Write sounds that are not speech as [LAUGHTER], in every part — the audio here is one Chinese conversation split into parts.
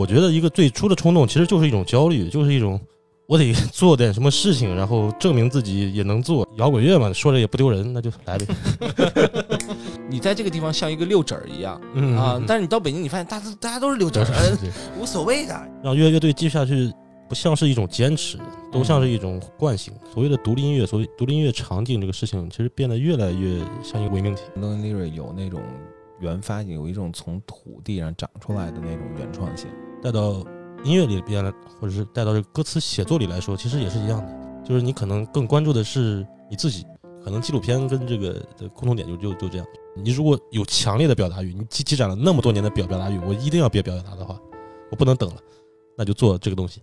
我觉得一个最初的冲动其实就是一种焦虑，就是一种我得做点什么事情，然后证明自己也能做。摇滚乐嘛，说着也不丢人，那就来呗。[LAUGHS] 你在这个地方像一个六指儿一样嗯啊，但是你到北京，你发现大家大家都是六指对儿，呃对 [LAUGHS] 无所谓的。让乐乐队继续下去，不像是一种坚持，都像是一种惯性。所谓的独立音乐，所谓独立音乐场景这个事情，其实变得越来越像一个伪命题。诺恩利瑞有那种原发性，有一种从土地上长出来的那种原创性。带到音乐里边来，或者是带到这歌词写作里来说，其实也是一样的。就是你可能更关注的是你自己，可能纪录片跟这个的共同点就就就这样。你如果有强烈的表达欲，你积积攒了那么多年的表表达欲，我一定要别表达的话，我不能等了，那就做这个东西。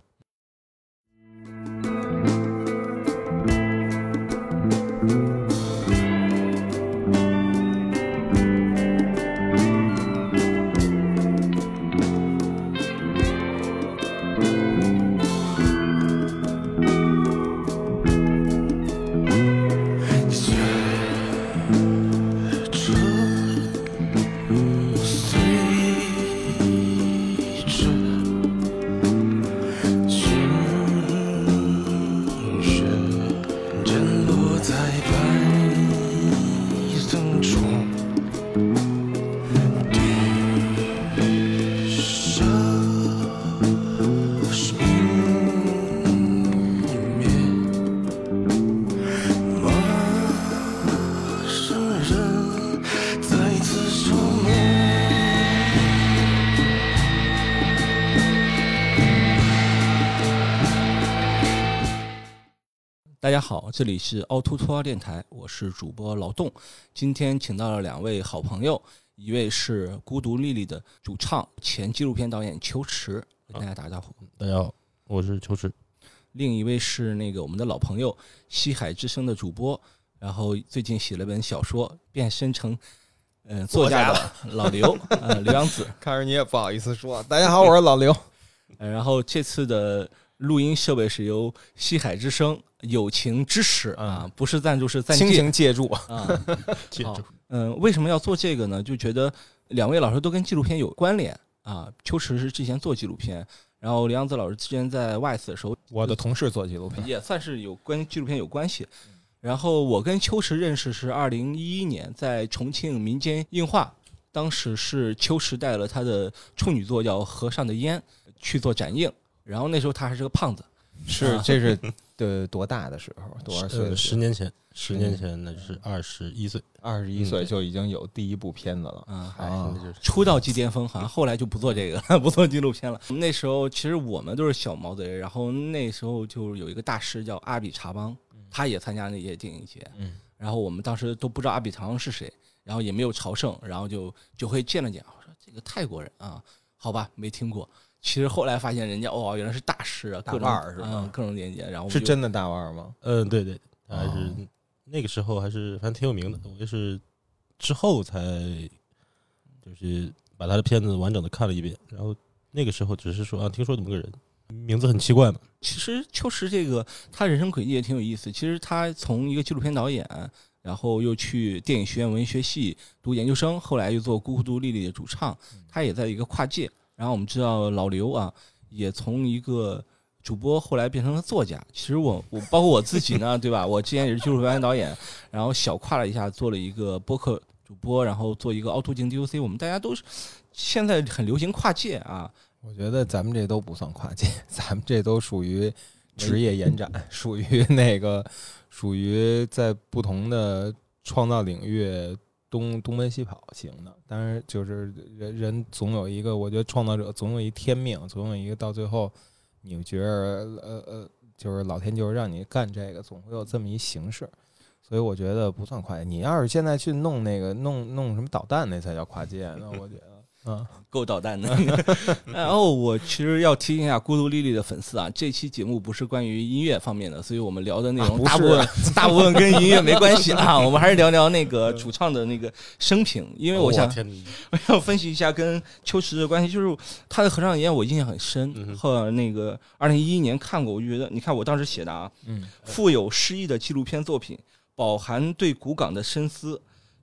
大家好，这里是凹凸凸凹电台，我是主播劳动。今天请到了两位好朋友，一位是孤独丽丽的主唱、前纪录片导演秋池，跟大家打个招呼；大家好，我是秋池。另一位是那个我们的老朋友西海之声的主播，然后最近写了本小说，变身成呃作家的老刘，呃刘洋子。[LAUGHS] 看着你也不好意思说，大家好，我是老刘。[LAUGHS] 呃，然后这次的录音设备是由西海之声友情支持啊，不是赞助是暂亲借情借助，啊。[LAUGHS] 好借助嗯、为什么要做这个呢？就觉得两位老师都跟纪录片有关联啊。秋池是之前做纪录片，然后梁子老师之前在 WISE 的时候我的同事做纪录片，也算是有关纪录片有关系。然后我跟秋池认识是二零一一年在重庆民间映画，当时是秋池带了他的处女作叫《和尚的烟》去做展映，然后那时候他还是个胖子，是这是对多大的时候？多少岁？十年前，十年前那就是二十一岁，二十一岁就已经有第一部片子了。嗯，就是出道即巅峰，好像后来就不做这个了，[LAUGHS] 不做纪录片了。那时候其实我们都是小毛贼，然后那时候就有一个大师叫阿比查邦，他也参加那些电影节，嗯，然后我们当时都不知道阿比查邦是谁，然后也没有朝圣，然后就就会见了见，我说这个泰国人啊，好吧，没听过。其实后来发现人家哦，原来是大师啊，大各种腕儿是吧嗯，各种连接，然后是真的大腕儿吗？嗯，对对，还是、哦那个时候还是反正挺有名的。我也是之后才就是把他的片子完整的看了一遍，然后那个时候只是说啊，听说这么个人，名字很奇怪嘛，其实秋实这个他人生轨迹也挺有意思。其实他从一个纪录片导演，然后又去电影学院文学系读研究生，后来又做孤独丽丽的主唱，他也在一个跨界。然后我们知道老刘啊，也从一个主播后来变成了作家。其实我我包括我自己呢，[LAUGHS] 对吧？我之前也是纪录片导演，然后小跨了一下，做了一个播客主播，然后做一个凹凸镜 DOC。我们大家都是现在很流行跨界啊，我觉得咱们这都不算跨界，[LAUGHS] 咱们这都属于职业延展，[LAUGHS] 属于那个属于在不同的创造领域东东奔西跑型的。但是，就是人人总有一个，我觉得创造者总有一天命，总有一个到最后，你觉得呃呃，就是老天就是让你干这个，总会有这么一形式。所以我觉得不算跨界。你要是现在去弄那个弄弄什么导弹，那才叫跨界。那我觉得，嗯。够捣蛋的。[LAUGHS] 然后我其实要提醒一下孤独丽丽的粉丝啊，这期节目不是关于音乐方面的，所以我们聊的内容大部分、[LAUGHS] 大部分跟音乐没关系啊，我们还是聊聊那个主唱的那个生平，因为我想、[LAUGHS] 我要分析一下跟秋实的关系，就是他的合唱演我印象很深。嗯哼后来那个二零一一年看过，我就觉得你看我当时写的啊，嗯，富有诗意的纪录片作品，饱含对古港的深思，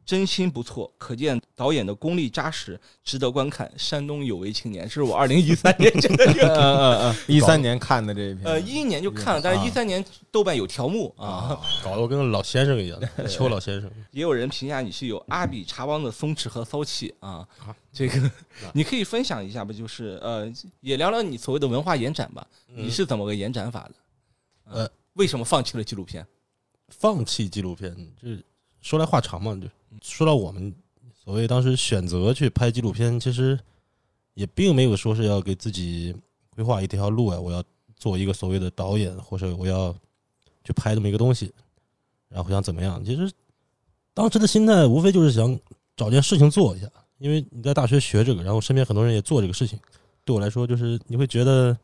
真心不错，可见导演的功力扎实，值得观看。山东有为青年，这是我 [LAUGHS] 二零一三年这个嗯嗯嗯，一三年看的这一篇，呃一一年就看了，但是一三年豆瓣有条目啊。啊，搞得我跟老先生一样，[LAUGHS] 邱老先生。也有人评价你是有阿比查邦的松弛和骚气啊，这个你可以分享一下吧，就是呃，也聊聊你所谓的文化延展吧，你是怎么个延展法的？呃，为什么放弃了纪录片？放弃纪录片，这说来话长嘛。就说到我们所谓当时选择去拍纪录片，其实也并没有说是要给自己规划一条路啊，我要做一个所谓的导演，或者我要去拍这么一个东西，然后想怎么样。其实当时的心态无非就是想找件事情做一下，因为你在大学学这个，然后身边很多人也做这个事情，对我来说就是你会觉得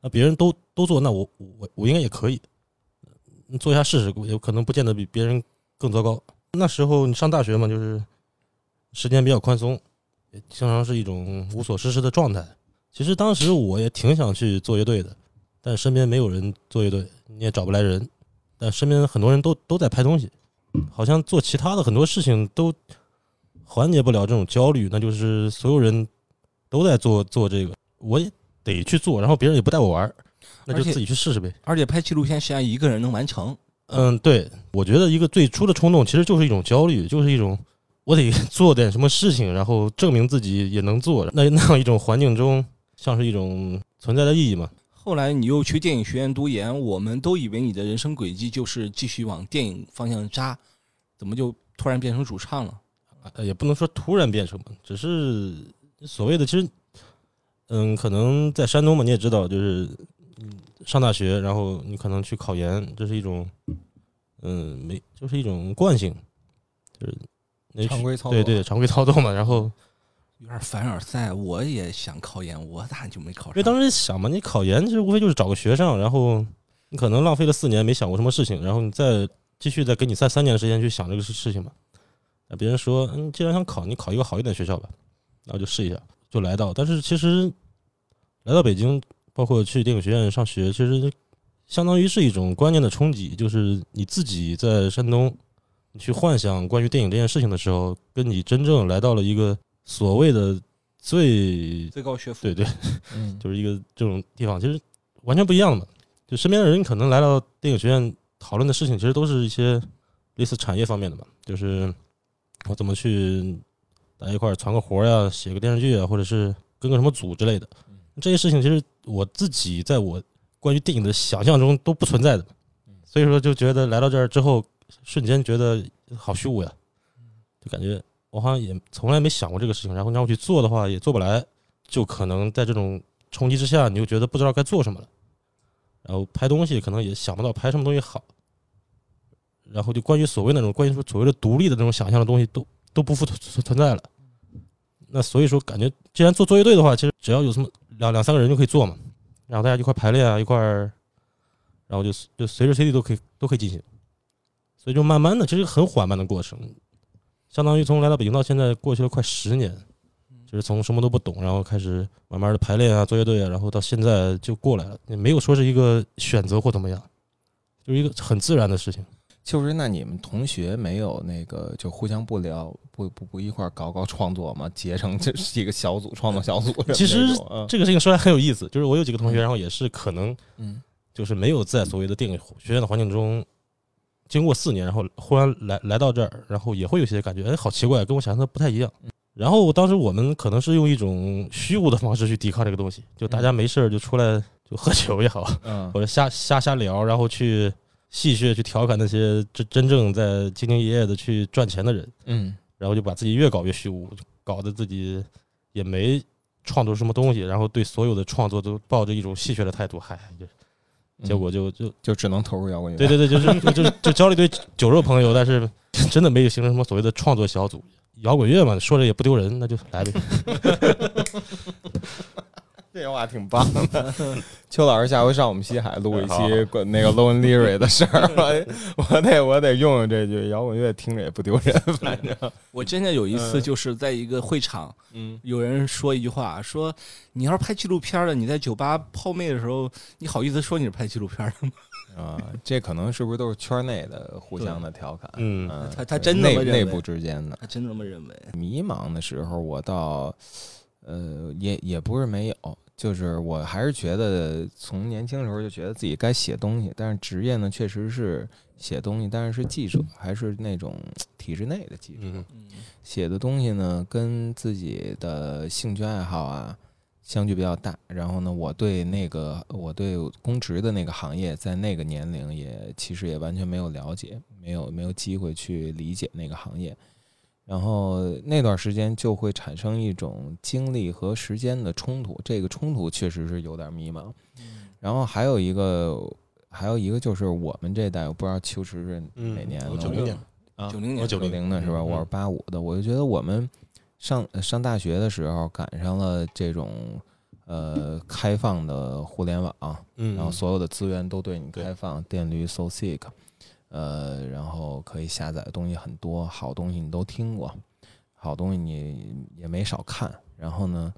啊，别人都都做，那我我我应该也可以。做一下试试，有可能不见得比别人更糟糕。那时候你上大学嘛，就是时间比较宽松，也经常是一种无所事事的状态。其实当时我也挺想去做乐队的，但身边没有人做乐队，你也找不来人。但身边很多人都都在拍东西，好像做其他的很多事情都缓解不了这种焦虑。那就是所有人都在做做这个，我也得去做，然后别人也不带我玩儿，那就自己去试试呗。而且拍纪录片实际上一个人能完成，嗯，对，我觉得一个最初的冲动其实就是一种焦虑，就是一种我得 [LAUGHS] 做点什么事情，然后证明自己也能做。那那样一种环境中，像是一种存在的意义嘛。后来你又去电影学院读研，我们都以为你的人生轨迹就是继续往电影方向扎，怎么就突然变成主唱了？呃，也不能说突然变成吧，只是所谓的其实，嗯，可能在山东嘛，你也知道，就是嗯上大学，然后你可能去考研，这是一种，嗯，没就是一种惯性，就是那常规操作，对对常规操作嘛，然后。有点凡尔赛，我也想考研，我咋就没考上？因为当时想嘛，你考研其实无非就是找个学上，然后你可能浪费了四年没想过什么事情，然后你再继续再给你再三年的时间去想这个事事情嘛。那别人说，嗯，既然想考，你考一个好一点的学校吧，然后就试一下，就来到。但是其实来到北京，包括去电影学院上学，其实相当于是一种观念的冲击，就是你自己在山东，你去幻想关于电影这件事情的时候，跟你真正来到了一个所谓的最最高学府，对对。嗯，[LAUGHS] 就是一个这种地方，其实完全不一样的。就身边的人可能来到电影学院讨论的事情，其实都是一些类似产业方面的吧，就是我怎么去大家一块儿传个活儿呀，写个电视剧啊，或者是跟个什么组之类的。这些事情其实我自己在我关于电影的想象中都不存在的，所以说就觉得来到这儿之后，瞬间觉得好虚无呀，就感觉我好像也从来没想过这个事情，然后让我去做的话也做不来，就可能在这种冲击之下，你就觉得不知道该做什么了，然后拍东西可能也想不到拍什么东西好，然后就关于所谓那种关于说所谓的独立的那种想象的东西都都不复存存在了。那所以说，感觉既然做作业队的话，其实只要有什么两两三个人就可以做嘛，然后大家一块儿排练啊，一块儿，然后就就随时随地都可以都可以进行，所以就慢慢的，这是一个很缓慢的过程，相当于从来到北京到现在过去了快十年，就是从什么都不懂，然后开始慢慢的排练啊，做乐队啊，然后到现在就过来了，也没有说是一个选择或怎么样，就是一个很自然的事情。就是那你们同学没有那个就互相不聊不不不一块儿搞搞创作吗？结成这是一个小组创作小组。[LAUGHS] 其实嗯这个事情说来很有意思，就是我有几个同学，然后也是可能嗯就是没有在所谓的电影学院的环境中，经过四年，然后忽然来来到这儿，然后也会有些感觉，哎，好奇怪，跟我想象的不太一样。然后当时我们可能是用一种虚无的方式去抵抗这个东西，就大家没事儿就出来就喝酒也好，嗯或者瞎瞎瞎聊，然后去戏谑去调侃那些真真正在兢兢业业的去赚钱的人，嗯然后就把自己越搞越虚无，搞得自己也没创作什么东西，然后对所有的创作都抱着一种戏谑的态度，嗨，就结果就就就只能投入摇滚乐。对对对，就是就就就交了一堆酒肉朋友，但是真的没有形成什么所谓的创作小组。摇滚乐嘛，说着也不丢人，那就来呗。[LAUGHS] 这话挺棒的。[LAUGHS] 邱老师下回上我们西海录一期关那个 Leary 的事儿，我 [LAUGHS] 我得我得用用这句，摇滚乐听着也不丢人，[LAUGHS] 反正我真的有一次就是在一个会场，嗯有人说一句话，说你要是拍纪录片的，你在酒吧泡妹的时候，你好意思说你是拍纪录片的吗？啊，这可能是不是都是圈内的互相的调侃？嗯嗯，他他真那么认为内内部之间的他真这么认为？迷茫的时候，我倒呃也也不是没有，就是我还是觉得从年轻的时候就觉得自己该写东西，但是职业呢确实是写东西，但是是记者，还是那种体制内的记者。嗯嗯写的东西呢，跟自己的兴趣爱好啊相距比较大。然后呢，我对那个我对公职的那个行业，在那个年龄也其实也完全没有了解，没有没有机会去理解那个行业。然后那段时间就会产生一种精力和时间的冲突，这个冲突确实是有点迷茫。然后还有一个，还有一个就是我们这代，我不知道秋实是嗯哪年的，我九零年，啊，九零年九零的是吧？嗯我是八五的，我就觉得我们上上大学的时候赶上了这种呃开放的互联网，嗯，然后所有的资源都对你开放，电驴、SoSick，呃，然后可以下载的东西很多，好东西你都听过，好东西你也没少看。然后呢，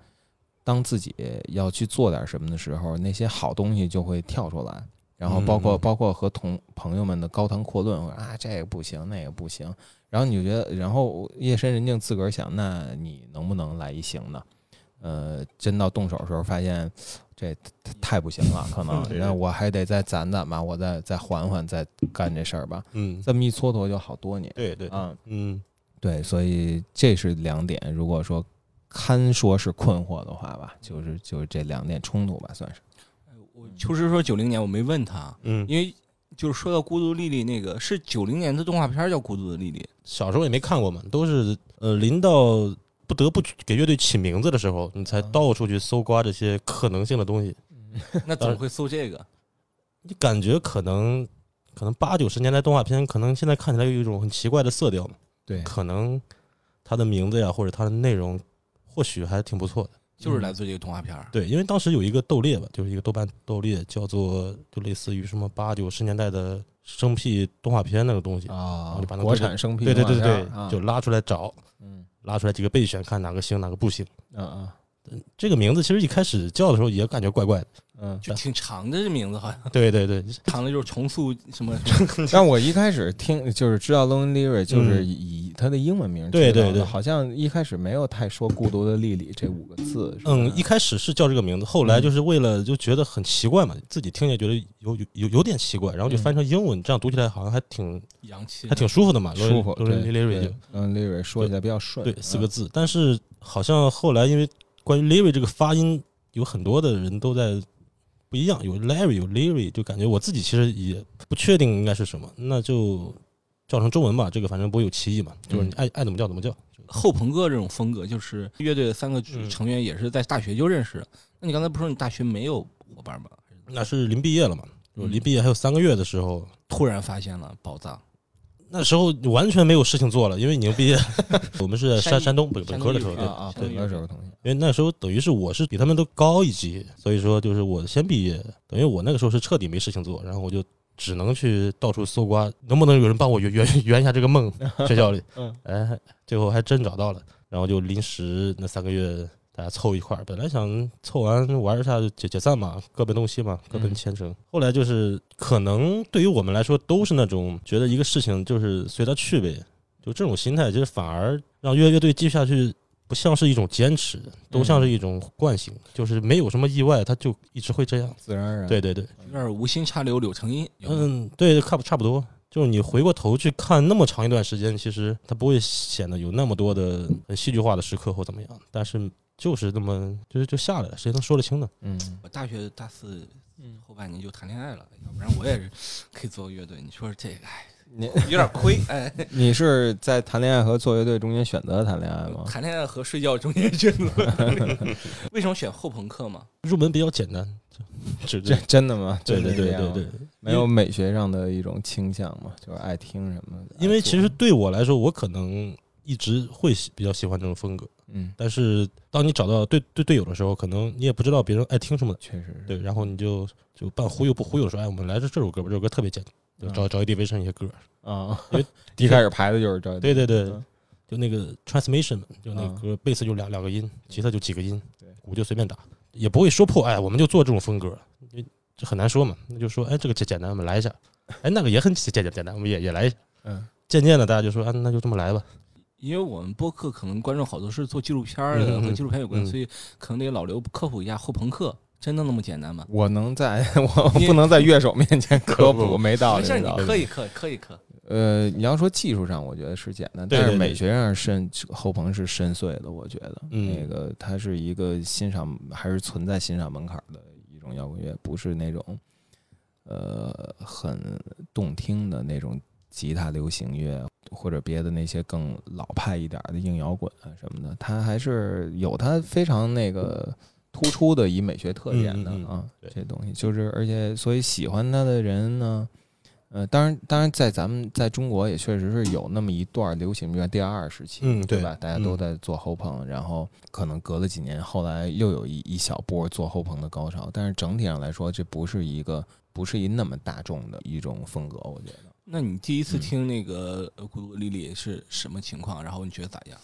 当自己要去做点什么的时候，那些好东西就会跳出来。然后包括、嗯包括和同朋友们的高谈阔论，啊这个不行，那个不行，然后你就觉得，然后夜深人静自个儿想，那你能不能来一行呢？呃，真到动手的时候，发现这太太不行了，可能，对然后我还得再攒攒吧，我再再缓缓，再干这事儿吧。嗯，这么一蹉跎就好多年对对，啊，嗯对，所以这是两点。如果说堪说是困惑的话吧，就是就是这两点冲突吧，算是。我秋实说九零年，我没问他，嗯，因为就是说到《孤独莉莉》那个是九零年的动画片儿叫《孤独的莉莉小时候也没看过嘛，都是呃临到不得不给乐队起名字的时候，你才到处去搜刮这些可能性的东西。[LAUGHS]》，那怎么会搜这个？你感觉可能可能八九十年代动画片，可能现在看起来有一种很奇怪的色调嘛，对，可能它的名字呀或者它的内容，或许还挺不错的。就是来自这个动画片儿。对，因为当时有一个斗猎吧，就是一个豆瓣斗猎，叫做就类似于什么八九十年代的生僻动画片那个东西。啊就把那国个产生僻对对对对对，就拉出来找，嗯拉出来几个备选，看哪个行哪个不行。嗯嗯这个名字其实一开始叫的时候也感觉怪怪的。嗯。就挺长的，这名字好像。对对对，长的就是重塑什么 [LAUGHS] 但我一开始听就是知道 Lonely Lyric 就是嗯以他的英文名对对对。好像一开始没有太说孤独的莉莉这五个字。嗯，一开始是叫这个名字，后来就是为了就觉得很奇怪嘛，自己听见觉得有有有有点奇怪，然后就翻成英文，这样读起来好像还挺洋气，还挺舒服的嘛，舒服，都是 lyric 就嗯，Lyric 说起来比较顺，对四个嗯字，但是好像后来因为关于 lyric 这个发音，有很多的人都在不一样，有 Larry 有 Larry，就感觉我自己其实也不确定应该是什么，那就叫成中文吧，这个反正不会有歧义嘛，就是你爱爱怎么叫怎么叫。后朋克这种风格，就是乐队的三个嗯成员也是在大学就认识。那你刚才不是说你大学没有伙伴吗？那是临毕业了嘛，就离毕业还有三个月的时候，突然发现了宝藏，那时候完全没有事情做了，因为已经毕业，[LAUGHS] 我们是在山山山东本本科的时候，对啊本科时候同学，因为那时候等于是我是比他们都高一级，所以说就是我先毕业，等于我那个时候是彻底没事情做，然后我就只能去到处搜刮，能不能有人帮我圆圆圆一下这个梦？学校里，嗯，哎，最后还真找到了，然后就临时那三个月大家凑一块儿，本来想凑完玩一下就解解散嘛，各奔东西嘛，各奔嗯前程。后来就是可能对于我们来说都是那种觉得一个事情就是随它去呗，就这种心态，其实反而让乐乐队继续下去。不像是一种坚持，都像是一种惯性，就是没有什么意外，它就一直会这样。自然而然，对对对，有点无心插柳柳成荫。嗯，对，差不差不多。就是你回过头去看那么长一段时间，其实它不会显得有那么多的很戏剧化的时刻或怎么样，但是就是那么就是就下来了，谁能说得清呢？嗯，我大学大四嗯后半年就谈恋爱了，要不然我也是可以做个乐队。你说这个，哎，你有点亏。[LAUGHS] 哎，你是在谈恋爱和做乐队中间选择谈恋爱吗？谈恋爱和睡觉中间选择，[LAUGHS] 为什么选后朋克嘛？入门比较简单，这，[LAUGHS] 真的吗？对对对对对没有美学上的一种倾向嘛，就是爱听什么的。因为其实对我来说，我可能一直会喜比较喜欢这种风格，嗯，但是当你找到对对队友的时候，可能你也不知道别人爱听什么，确实是。对，然后你就就半忽悠不忽悠说，哎，我们来这这首歌吧，这首歌特别简单，就找找一 d 维生一些歌，啊。因为，[LAUGHS] 一开始排的就是这，对对对嗯。就那个 transmission，就那嗯。个贝斯就两两个音，吉他就几个音对，鼓就随便打，也不会说破，哎，我们就做这种风格，因为这很难说嘛，那就说哎这个简简单，我们来一下，哎那个也很简简简单，我们也也来一下。嗯，渐渐的大家就说啊那就这么来吧。因为我们播客可能观众好多是做纪录片儿的，和纪录片有关，嗯所以可能得老刘科普一下后朋克真的那么简单吗？我能在 [LAUGHS] 我不能在乐手面前 [LAUGHS] 科普，没道理。没事，你没道理可以可可以可，呃，你要说技术上，我觉得是简单，但是美学上深后朋是深邃的。我觉得，嗯那个它是一个欣赏还是存在欣赏门槛的一种摇滚乐，不是那种呃很动听的那种吉他流行乐或者别的那些更老派一点的硬摇滚啊什么的，它还是有它非常那个突出的以美学特点的嗯嗯嗯啊，这东西就是，而且所以喜欢它的人呢。呃，当然，当然，在咱们在中国也确实是有那么一段流行乐第二时期，嗯对对吧？大家都嗯在做后朋，然后可能隔了几年，后来又有一一小波做后朋的高潮。但是整体上来说，这不是一个不是一那么大众的一种风格，我觉得。那你第一次嗯听那个呃《孤独丽丽》是什么情况？然后你觉得咋样？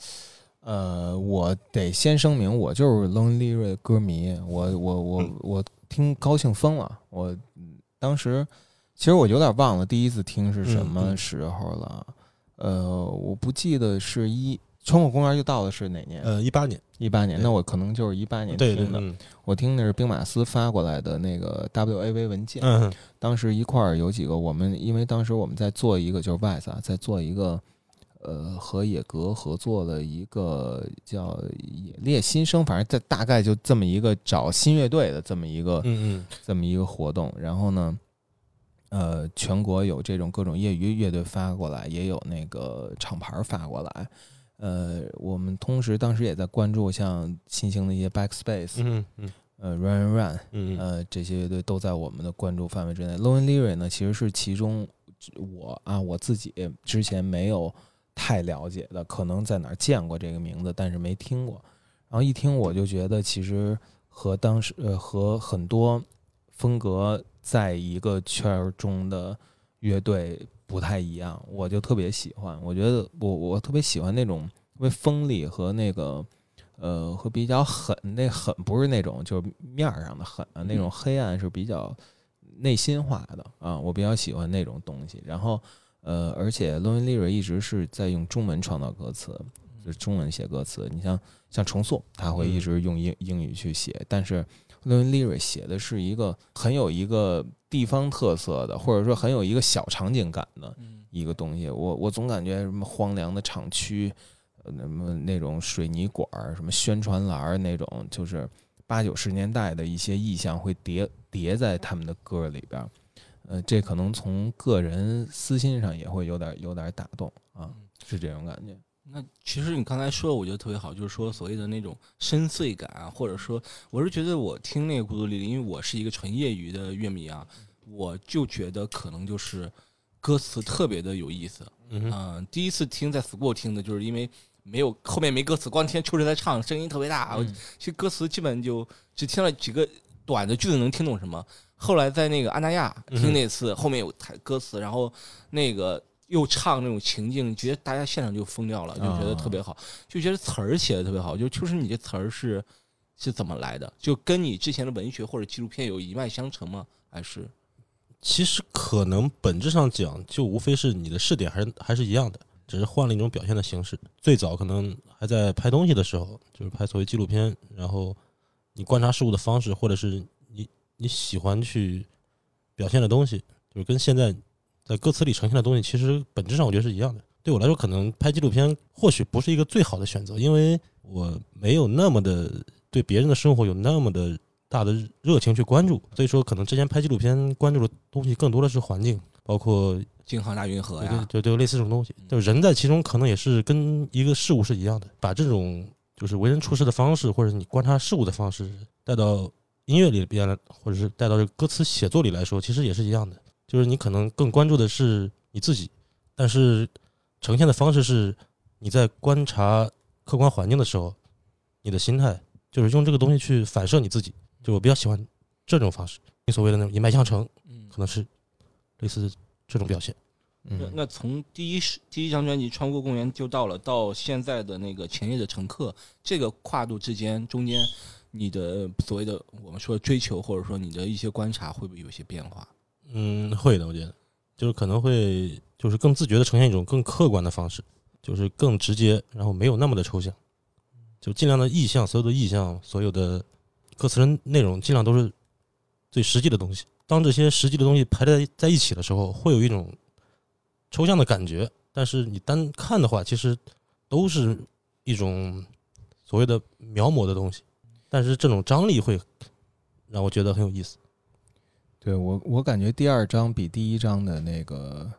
呃，我得先声明，我就是 Lonely 歌迷，我我我嗯我听高兴疯了。我嗯当时其实我有点忘了第一次听是什嗯么嗯时候了，呃，我不记得是一窗口公园就到的是哪年？呃，一八年，一八年，那我可能就是一八年听的。嗯我听的是兵马司发过来的那个 WAV 文件，嗯当时一块儿有几个我们，因为当时我们在做一个就是 VICE 啊，在做一个呃和野格合作的一个叫野猎新生，反正在大概就这么一个找新乐队的这么一个、嗯这么一个活动。然后呢，呃，全国有这种各种业余乐队发过来，也有那个厂牌发过来。呃，我们同时当时也在关注像新兴的一些 Backspace，、嗯嗯呃 Run Run，嗯呃，这些乐队都在我们的关注范围之内。Lonely Lyric 呢，其实是其中我啊我自己之前没有太了解的，可能在哪儿见过这个名字，但是没听过。然后一听我就觉得，其实和当时呃和很多风格在一个圈儿中的乐队不太一样，我就特别喜欢。我觉得我我特别喜欢那种特别锋利和那个呃和比较狠，那狠不是那种就是面儿上的狠啊，那种黑暗是比较内心化的啊，我比较喜欢那种东西。然后呃，而且 Lonely Lyric 一直是在用中文创造歌词，就是中文写歌词。你像像重塑，他会一直用英英语去写，但是 Lonely Lyric 写的是一个很有一个地方特色的，或者说很有一个小场景感的嗯一个东西。我我总感觉什么荒凉的厂区，呃，什么那种水泥管儿，什么宣传栏儿那种，就是八九十年代的一些意象会叠叠在他们的歌里边儿。呃，这可能从个人私心上也会有点有点打动啊，是这种感觉。那其实你刚才说的，我觉得特别好，就是说所谓的那种深邃感啊，或者说，我是觉得我听那个《孤独丽丽》，因为我是一个纯业余的乐迷啊，我就觉得可能就是歌词特别的有意思。嗯嗯、第一次听在 school 听的，就是因为没有后面没歌词，光听秋水在唱，声音特别大。其实歌词基本就只听了几个短的句子，能听懂什么。后来在那个安那亚嗯听那次，后面有台歌词，然后那个又唱那种情境，觉得大家现场就疯掉了，就觉得特别好，就觉得词儿写的特别好。就秋实你这词儿是是怎么来的？就跟你之前的文学或者纪录片有一脉相承吗？还是其实可能本质上讲，就无非是你的试点还是还是一样的，只是换了一种表现的形式。最早可能还在拍东西的时候，就是拍所谓纪录片，然后你观察事物的方式，或者是你你喜欢去表现的东西，就是跟现在在歌词里呈现的东西，其实本质上我觉得是一样的。对我来说，可能拍纪录片或许不是一个最好的选择，因为我没有那么的对别人的生活有那么的大的热情去关注，所以说可能之前拍纪录片关注的东西更多的是环境，包括京杭大运河对呀？对对，类似这种东西，就人在其中可能也是跟一个事物是一样的，把这种就是为人处事的方式，或者你观察事物的方式带到音乐里边来，或者是带到这歌词写作里来说，其实也是一样的，就是你可能更关注的是你自己，但是呈现的方式是你在观察客观环境的时候，你的心态就是用这个东西去反射你自己，就我比较喜欢这种方式，你所谓的那种一脉相承，嗯可能是类似这种表现。那嗯，那从第一是第一张专辑《穿过公园》就到了到现在的那个《前夜的乘客》，这个跨度之间中间，你的所谓的我们说追求，或者说你的一些观察，会不会有一些变化？嗯，会的，我觉得就是可能会就是更自觉的呈现一种更客观的方式，就是更直接，然后没有那么的抽象，就尽量的意象，所有的意象，所有的歌词的内容，尽量都是最实际的东西。当这些实际的东西排在在一起的时候，会有一种抽象的感觉，但是你单看的话，其实都是一种所谓的描摹的东西，但是这种张力会让我觉得很有意思。对我，我感觉第二章比第一章的那个，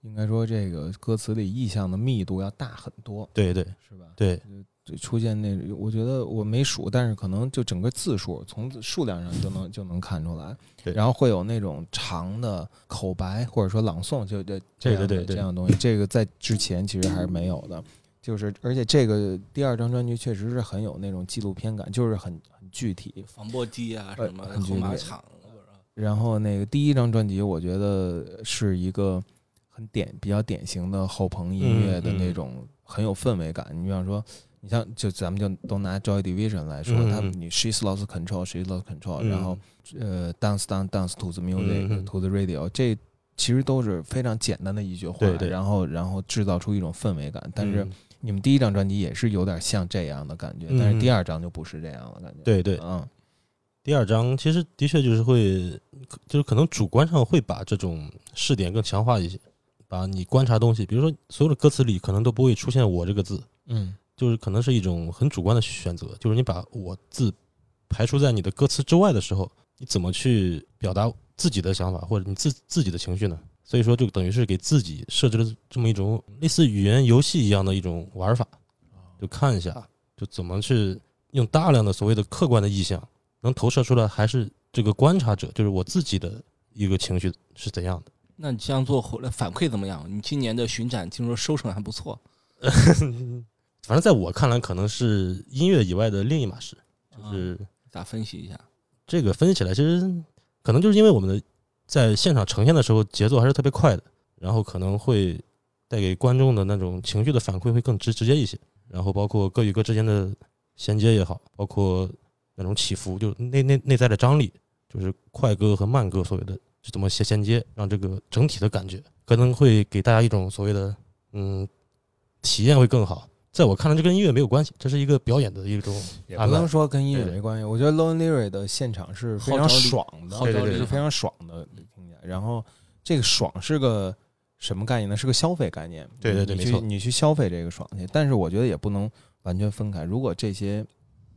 应该说这个歌词里意象的密度要大很多，对对是吧？对，就出现那，我觉得我没数，但是可能就整个字数从数量上就能就能看出来。对然后会有那种长的口白或者说朗诵，就这这样的对对对这样的东西，这个在之前其实还是没有的。就是而且这个第二张专辑确实是很有那种纪录片感，就是很很具体。防波堤啊，呃什么很马场，然后那个第一张专辑，我觉得是一个很典比较典型的后朋音乐的那。种很有氛围感。你比方说，你像就咱们就都拿 Joy Division 来说，他们。你 She's Lost Control，She's Lost Control，、嗯然后呃 Dance Dance Dance to the Music、嗯嗯。To the Radio，这其实都是非常简单的一句话，对对。然后然后制造出一种氛围感。但是嗯。你们第一张专辑也是有点像这样的感觉，嗯但是第二张就不是这样的感觉。对对，嗯，第二章其实的确就是会，就是可能主观上会把这种试点更强化一些，把你观察东西，比如说所有的歌词里可能都不会出现“我”这个字，嗯就是可能是一种很主观的选择，就是你把我字排除在你的歌词之外的时候，你怎么去表达自己的想法或者你自自己的情绪呢？所以说，就等于是给自己设置了这么一种类似语言游戏一样的一种玩法，就看一下，就怎么去用大量的所谓的客观的意象，能投射出来，还是这个观察者，就是我自己的一个情绪是怎样的。那你这样做回来反馈怎么样？你今年的巡展听说收成还不错，[LAUGHS] 反正在我看来，可能是音乐以外的另一码事，就是。咋分析一下？这个分析起来，其实可能就是因为我们的在现场呈现的时候节奏还是特别快的，然后可能会带给观众的那种情绪的反馈会更直直接一些，然后包括歌与歌之间的衔接也好，包括那种起伏，就内内内在的张力，就是快歌和慢歌所谓的是怎么衔衔接，让这个整体的感觉可能会给大家一种所谓的嗯体验会更好。在我看来，这跟音乐没有关系，这是一个表演的一种也不能说跟音乐没关系。我觉得 Lone Lyric 的现场是非常爽的，是非常爽的听起来。然后这个爽是个什么概念呢？是个消费概念。对对对没错你去你去消费这个爽去，但是我觉得也不能完全分开。如果这些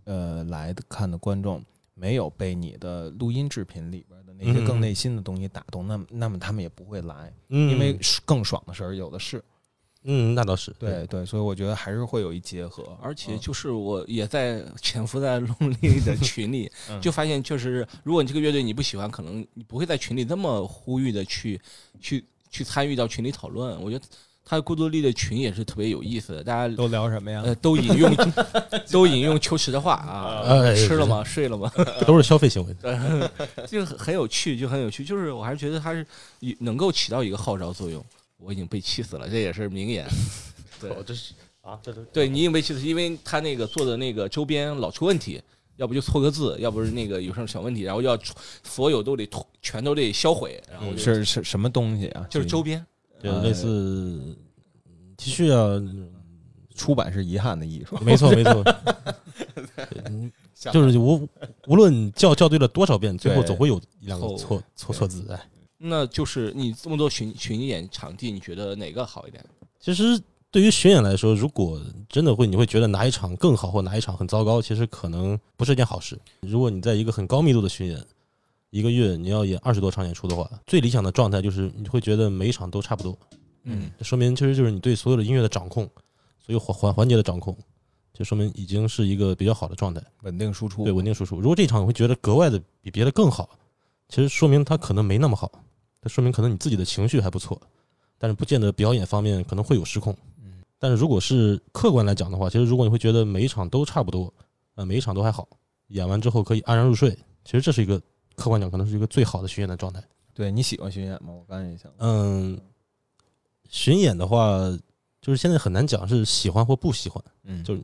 呃来的看的观众没有被你的录音制品里边的那些嗯更内心的东西打动，那么那么他们也不会来，嗯，因为更爽的事儿有的是。嗯，那倒是对对，所以我觉得还是会有一结合。而且嗯就是我也在潜伏在 Lonely 的群里，[LAUGHS] 嗯就发现确实，如果你这个乐队你不喜欢，可能你不会在群里这么呼吁的去去去参与到群里讨论。我觉得他孤独力的群也是特别有意思的，大家都聊什么呀？呃都引用 [LAUGHS] 都引用秋实的话啊，哎吃了吗？睡了吗？[LAUGHS] 都是消费行为。[LAUGHS] 就很很有趣，就很有趣。就是我还是觉得他是能够起到一个号召作用。我已经被气死了，这也是名言。对，这是啊，这都对你已经被气死，因为他那个做的那个周边老出问题，要不就错个字，要不是那个有什么小问题，然后要出所有都得全都得销毁，然后就是是什么东西啊？就是周边。就类似 T 恤啊，出版是遗憾的艺术。没错没错，[LAUGHS] 就是无无论校校对了多少遍，最后总会有一两个错错错错字。哎，那就是你这么多巡巡演场地，你觉得哪个好一点？其实对于巡演来说，如果真的会你会觉得哪一场更好或哪一场很糟糕，其实可能不是一件好事。如果你在一个很高密度的巡演，一个月你要演二十多场演出的话，最理想的状态就是你会觉得每一场都差不多。嗯，这说明其实就是你对所有的音乐的掌控，所有环环环节的掌控，就说明已经是一个比较好的状态，稳定输出，对稳定输出。如果这场你会觉得格外的比别的更好，其实说明他可能没那么好，它说明可能你自己的情绪还不错，但是不见得表演方面可能会有失控。嗯，但是如果是客观来讲的话，其实如果你会觉得每一场都差不多，呃，每一场都还好，演完之后可以安然入睡，其实这是一个客观讲可能是一个最好的巡演的状态。对你喜欢巡演吗？我刚才也想，嗯，巡演的话，就是现在很难讲是喜欢或不喜欢。嗯就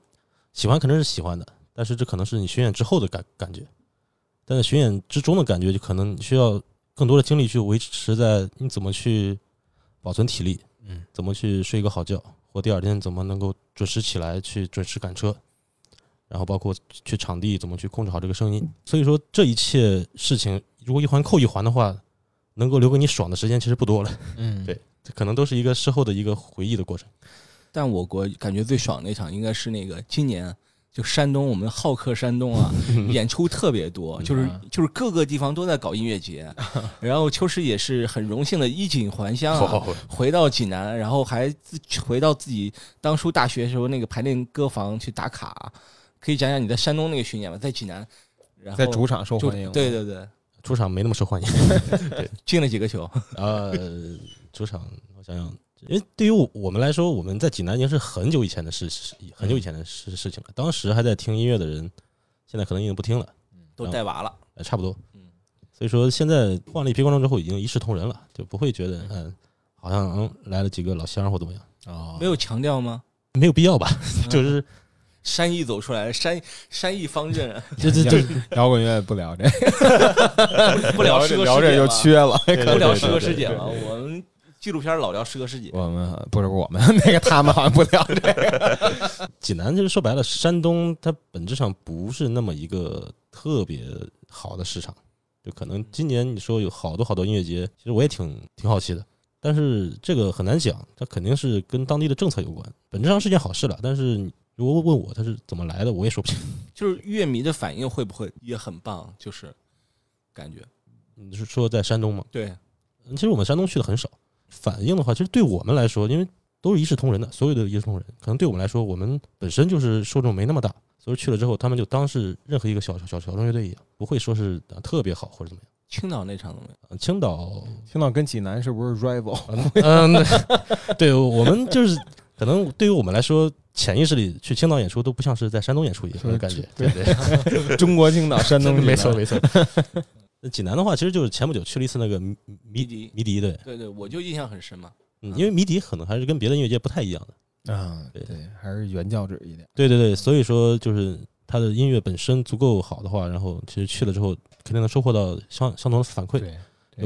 喜欢肯定是喜欢的，但是这可能是你巡演之后的感感觉，但是巡演之中的感觉就可能需要更多的精力去维持在你怎么去保存体力，嗯，怎么去睡一个好觉，或第二天怎么能够准时起来去准时赶车，然后包括去场地怎么去控制好这个声音。所以说这一切事情，如果一环扣一环的话，能够留给你爽的时间其实不多了，嗯。对这可能都是一个事后的一个回忆的过程。但我国感觉最爽的一场应该是那个今年就山东我们好客山东啊，[LAUGHS] 演出特别多，就是嗯就是各个地方都在搞音乐节，[LAUGHS] 然后秋实也是很荣幸的衣锦还乡啊，回到济南，然后还自回到自己当初大学时候那个排练歌房去打卡，可以讲讲你在山东那个巡演吗？在济南，然后在主场受就欢迎，对对对，主场没那么受欢迎。[LAUGHS] 进了几个球，[LAUGHS] 呃，主场我想想，因为对于我我们来说，我们在济南已经是很久以前的事，事很久以前的事事情了。当时还在听音乐的人，现在可能已经不听了，都带娃了，呃，差不多。嗯所以说现在换了一批观众之后，已经一视同仁了，就不会觉得嗯，好像嗯来了几个老乡或怎么样，哦没有强调吗？没有必要吧？[LAUGHS] 就是山艺走出来，山山艺方阵，这这这摇滚乐不聊这，[LAUGHS] 不聊师哥 [LAUGHS] 聊这就师姐了。缺了。[LAUGHS] 不聊师哥师姐了，我们纪录片老聊师哥师姐。我们不是我们那个，他们好像不聊这个。济南就是说白了，山东它本质上不是那么一个特别好的市场，就可能今年你说有好多好多音乐节，其实我也挺挺好奇的，但是这个很难讲，它肯定是跟当地的政策有关，本质上是件好事了，但是你如果问我他是怎么来的，我也说不清。[LAUGHS] 就是乐迷的反应会不会也很棒？就是感觉你是说在山东吗？对，嗯其实我们山东去的很少，反应的话，其实对我们来说，因为都是一视同仁的，所有的一视同仁，可能对我们来说，我们本身就是受众没那么大，所以去了之后，他们就当是任何一个小小小小众乐队一样，不会说是呃特别好或者怎么样。青岛那场怎么样？呃青岛，青岛跟济南是不是 rival？[LAUGHS] 嗯，那对我们就是可能对于我们来说，潜意识里去青岛演出都不像是在山东演出一样的感觉。对对，[LAUGHS] 中国青岛，山东 [LAUGHS] 没错没错。那济南的话，其实就是前不久去了一次那个迷笛迷笛，对，对对，我就印象很深嘛。嗯，因为迷笛可能还是跟别的音乐节不太一样的。啊，对对，还是原教旨一点。对对对，所以说就是他的音乐本身足够好的话，然后其实去了之后肯定能收获到相相同的反馈，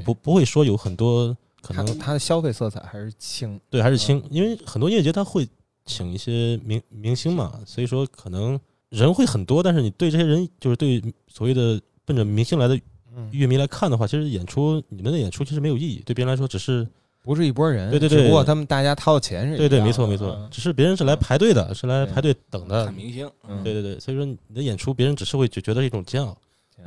不不会说有很多可能他的消费色彩还是轻。对还是轻，因为很多音乐节他会请一些明明星嘛，所以说可能人会很多，但是你对这些人就是对所谓的奔着明星来的嗯，乐迷来看的话，其实演出你们的演出其实没有意义，对别人来说只是不是一拨人。对对对只不过他们大家掏的钱是一对对没错没错嗯，只是别人是来排队的，是来排队等的看，明星，嗯对对对，所以说你的演出别人只是会觉觉得是一种煎熬。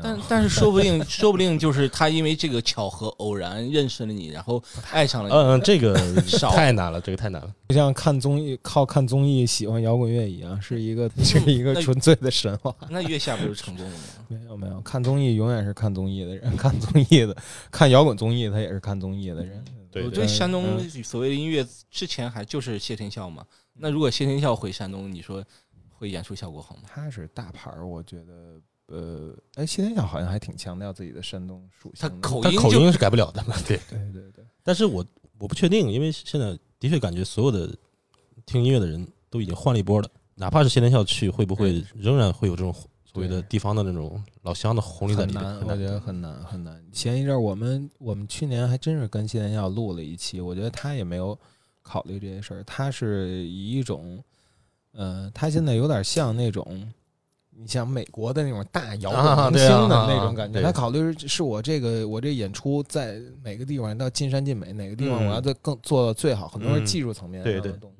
但但是说不定说不定就是他因为这个巧合偶然认识了你，然后爱上了你。嗯嗯，这个 [LAUGHS] 少太难了，这个太难了。就像看综艺靠看综艺喜欢摇滚乐一样，是一个 [LAUGHS] 是一个纯粹的神话。那月下不是成功了吗？没有没有，看综艺永远是看综艺的人，看综艺的看摇滚综艺，他也是看综艺的人。对我对山东嗯所谓的音乐之前还就是谢天笑嘛。那如果谢天笑回山东，你说会演出效果好吗？他是大牌儿，我觉得。呃，哎，谢天笑好像还挺强调自己的山东属性。他口音他口音是改不了的嘛，[LAUGHS] 对。对对对，但是我我不确定，因为现在的确感觉所有的听音乐的人都已经换了一波了，哪怕是谢天笑去，会不会仍然会有这种所谓的地方的那种老乡的红利在里面？很难，我觉得很难很难。前一阵儿我们我们去年还真是跟谢天笑录了一期，我觉得他也没有考虑这些事儿，他是以一种，呃，他现在有点像那种。你像美国的那种大摇啊滚明星的那种感觉，对。他考虑是是我这个我这演出在哪个地方要尽善尽美，哪个地方嗯我要做更做到最好，很多是嗯技术层面的东西。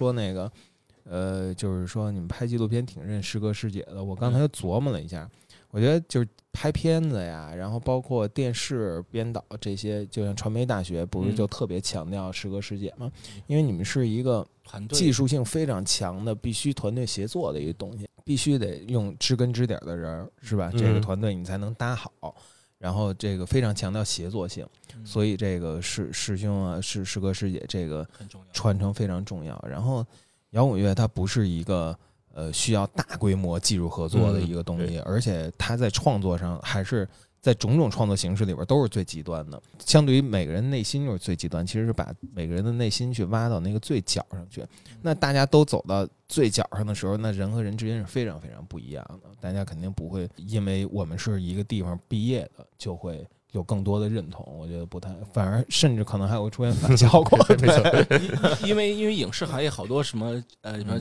说那个，呃，就是说你们拍纪录片挺认师哥师姐的。我刚才琢磨了一下，我觉得就是拍片子呀，然后包括电视编导这些，就像传媒大学不是嗯就特别强调师哥师姐吗？因为你们是一个团队技术性非常强的，必须团队协作的一个东西，必须得用知根知底儿的人儿，是吧？嗯这个团队你才能搭好。然后这个非常强调协作性，嗯所以这个师师兄啊、师师哥师姐这个。传承非常重要。然后摇滚乐它不是一个呃需要大规模技术合作的一个东西，嗯而且它在创作上还是在种种创作形式里边都是最极端的。相对于每个人内心就是最极端，其实是把每个人的内心去挖到那个最角上去。那大家都走到最角上的时候，那人和人之间是非常非常不一样的。大家肯定不会因为我们是一个地方毕业的就会。有更多的认同，我觉得不太，反而甚至可能还会出现反效果。[LAUGHS] 没错，因 [LAUGHS] 因为因为影视行业好多什么呃什么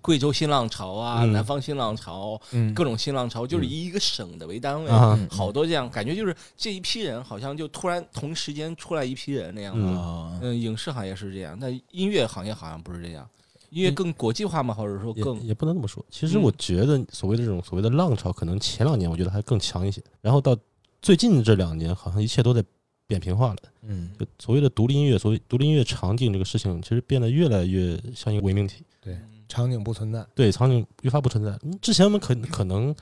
贵州新浪潮啊、嗯。南方新浪潮，嗯。各种新浪潮，就是以一个省的为单位，啊。嗯。好多这样感觉就是这一批人好像就突然同时间出来一批人那样的。嗯。影视行业是这样，但音乐行业好像不是这样。音乐更国际化嘛，或者说更也也不能这么说。其实嗯。我觉得所谓的这种所谓的浪潮，可能前两年我觉得还更强一些，然后到最近这两年，好像一切都在扁平化了。嗯，就所谓的独立音乐，所谓独立音乐场景这个事情，其实变得越来越像一个伪命题。对，场景不存在。对，场景越发不存在。嗯之前我们可可能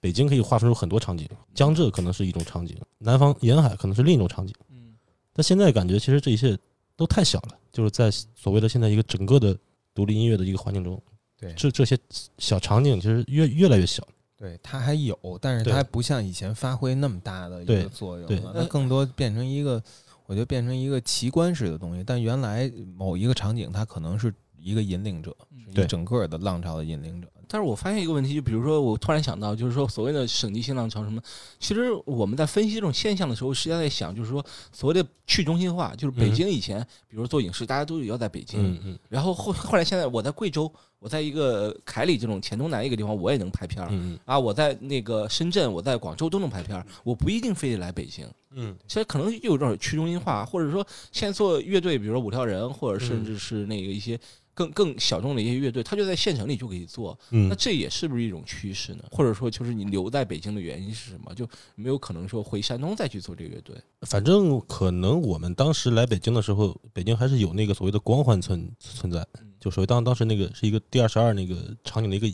北京可以划分出很多场景，江浙可能是一种场景，南方沿海可能是另一种场景。嗯但现在感觉其实这一切都太小了，就是在所谓的现在一个整个的独立音乐的一个环境中，对这这些小场景其实越越来越小。对，它还有，但是对它不像以前发挥那么大的一个作用了，它更多变成一个，我觉得变成一个奇观式的东西。但原来某一个场景，它可能是一个引领者，是一个对整个的浪潮的引领者。但是我发现一个问题，就比如说，我突然想到，就是说所谓的省级新浪潮什么，其实我们在分析这种现象的时候，实际上在想，就是说所谓的去中心化，就是北京以前，比如做影视，大家都要在北京，嗯嗯。然后后后来现在我在贵州，我在一个凯里这种黔东南一个地方，我也能拍片儿。嗯啊，我在那个深圳，我在广州都能拍片儿，我不一定非得来北京。嗯。其实可能又有点去中心化，或者说现在做乐队，比如说五条人，或者甚嗯至是那个一些更更小众的一些乐队，他就在县城里就可以做。那嗯，这也是不是一种趋势呢？或者说，就是你留在北京的原因是什么？就没有可能说回山东再去做这个乐队。反正可能我们当时来北京的时候，北京还是有那个所谓的光环存存在，就所谓当当时那个是一个第二十二那个场景的一个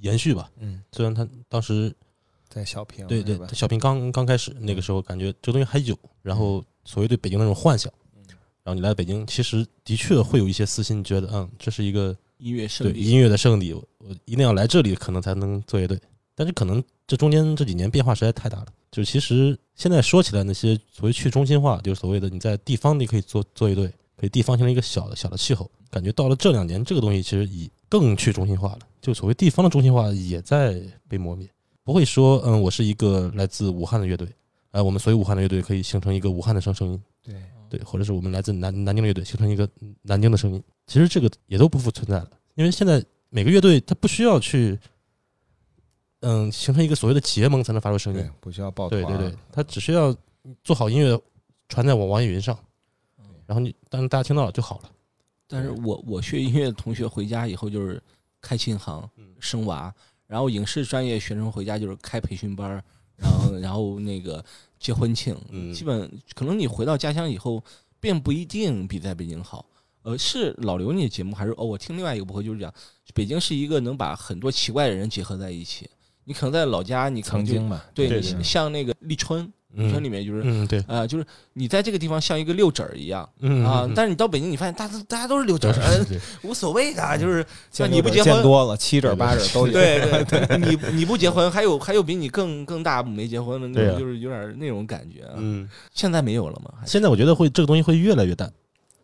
延续吧。嗯，虽然他当时在小平对对小平刚刚开始那个时候，感觉这东西还有，然后所谓对北京那种幻想，然后你来北京，其实的确会有一些私心，觉得嗯，这是一个音乐圣地，对音乐的圣地，我我一定要来这里，可能才能做乐队。但是可能这中间这几年变化实在太大了，就是其实现在说起来，那些所谓去中心化，就是所谓的你在地方你可以做做乐队，可以地方形成一个小的小的气候。感觉到了这两年，这个东西其实已更去中心化了，就所谓地方的中心化也在被磨灭。不会说，嗯，我是一个来自武汉的乐队，呃，我们所有武汉的乐队可以形成一个武汉的声声音，对对，或者是我们来自南南京的乐队形成一个嗯南京的声音。其实这个也都不复存在了，因为现在每个乐队它不需要去，嗯，形成一个所谓的结盟才能发出声音对。，不需要抱团。对对对，它只需要做好音乐传在我网易云上，然后你但是大家听到了就好了。但是我我学音乐的同学回家以后就是开琴行嗯、生娃，然后影视专业学生回家就是开培训班，然后然后那个结婚庆，嗯基本可能你回到家乡以后，并不一定比在北京好。呃，是老刘你的节目还是哦？我听另外一个播客就是讲，北京是一个能把很多奇怪的人结合在一起。你可能在老家，你可能就曾经吧，对对你像那个立春，立春里嗯面就是嗯，对，啊、就是你在这个地方像一个六指儿一样嗯啊，嗯但是你到北京，你发现大家大家都是六指对儿，[LAUGHS] 无所谓的，就是像你不结婚，多了，七指八指都有。对对 [LAUGHS] 对，你你不结婚，还有还有比你更更大没结婚的那种，就是有点那种感觉啊。嗯，现在没有了吗？现在我觉得会这个东西会越来越淡，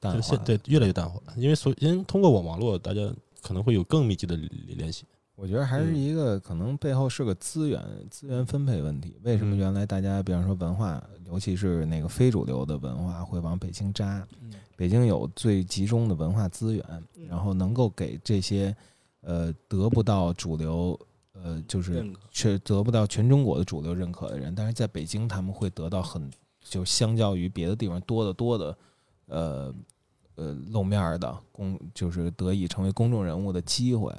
淡就是现化对越来越淡化，因为所因为通过网网络，大家可能会有更密集的联系。我觉得还是嗯一个可能背后是个资源资源分配问题。为什么嗯原来大家比方说文化，尤其是那个非主流的文化会往北京扎？嗯北京有最集中的文化资源，然后能够给这些呃得不到主流呃就是却得不到全中国的主流认可的人，但是在北京他们会得到很就相较于别的地方多得多的呃呃露面儿的公，就是得以成为公众人物的机会。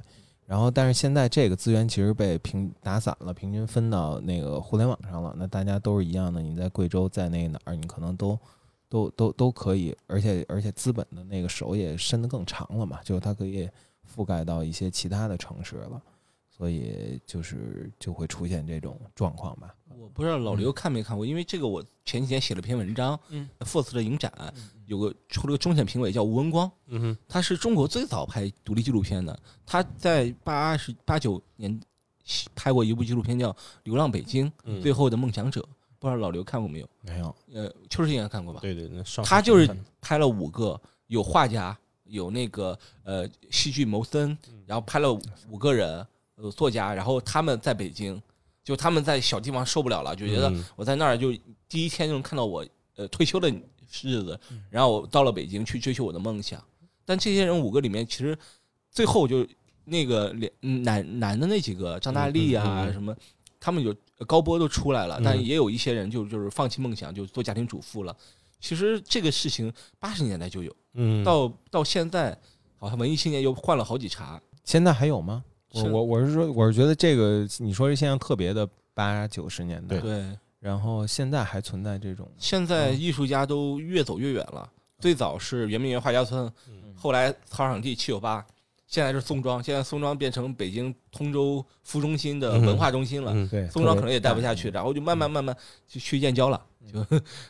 然后，但是现在这个资源其实被平打散了，平均分到那个互联网上了。那大家都是一样的，你在贵州，在那哪儿，你可能都都都都可以，而且而且资本的那个手也伸得更长了嘛，就是它可以覆盖到一些其他的城市了，所以就是就会出现这种状况吧。我不知道老刘看没看过，因为这个我前几天写了篇文章，嗯，Force 的影展有个出了个终审评委叫吴文光，嗯哼，他是中国最早拍独立纪录片的，他在八十八九年拍过一部纪录片叫《流浪北京：嗯最后的梦想者》，不知道老刘看过没有？没有，呃，邱世应该看过吧？对对，那上他就是拍了五个，有画家，有那个呃戏剧谋生，然后拍了五个人，呃作家，然后他们在北京，就他们在小地方受不了了，就觉得嗯我在那儿就第一天就能看到我呃退休的日子，然后我到了北京去追求我的梦想。但这些人五个里面，其实最后就那个两嗯男男的那几个张大力啊什么，他们就高波都出来了，嗯但也有一些人就就是放弃梦想，就做家庭主妇了。其实这个事情八十年代就有，嗯，到到现在好像文艺青年又换了好几茬。现在还有吗？我我我是说，我是觉得这个你说这现象特别的八九十年代，对，然后现在还存在这种，现在艺术家都越走越远了。[LAUGHS] 最早是圆明园画家村，后来草场地七九八，现在是宋庄，现在宋庄变成北京通州副中心的文化中心了。嗯对，宋庄可能也待不下去，然后就慢慢慢慢就去燕郊了，就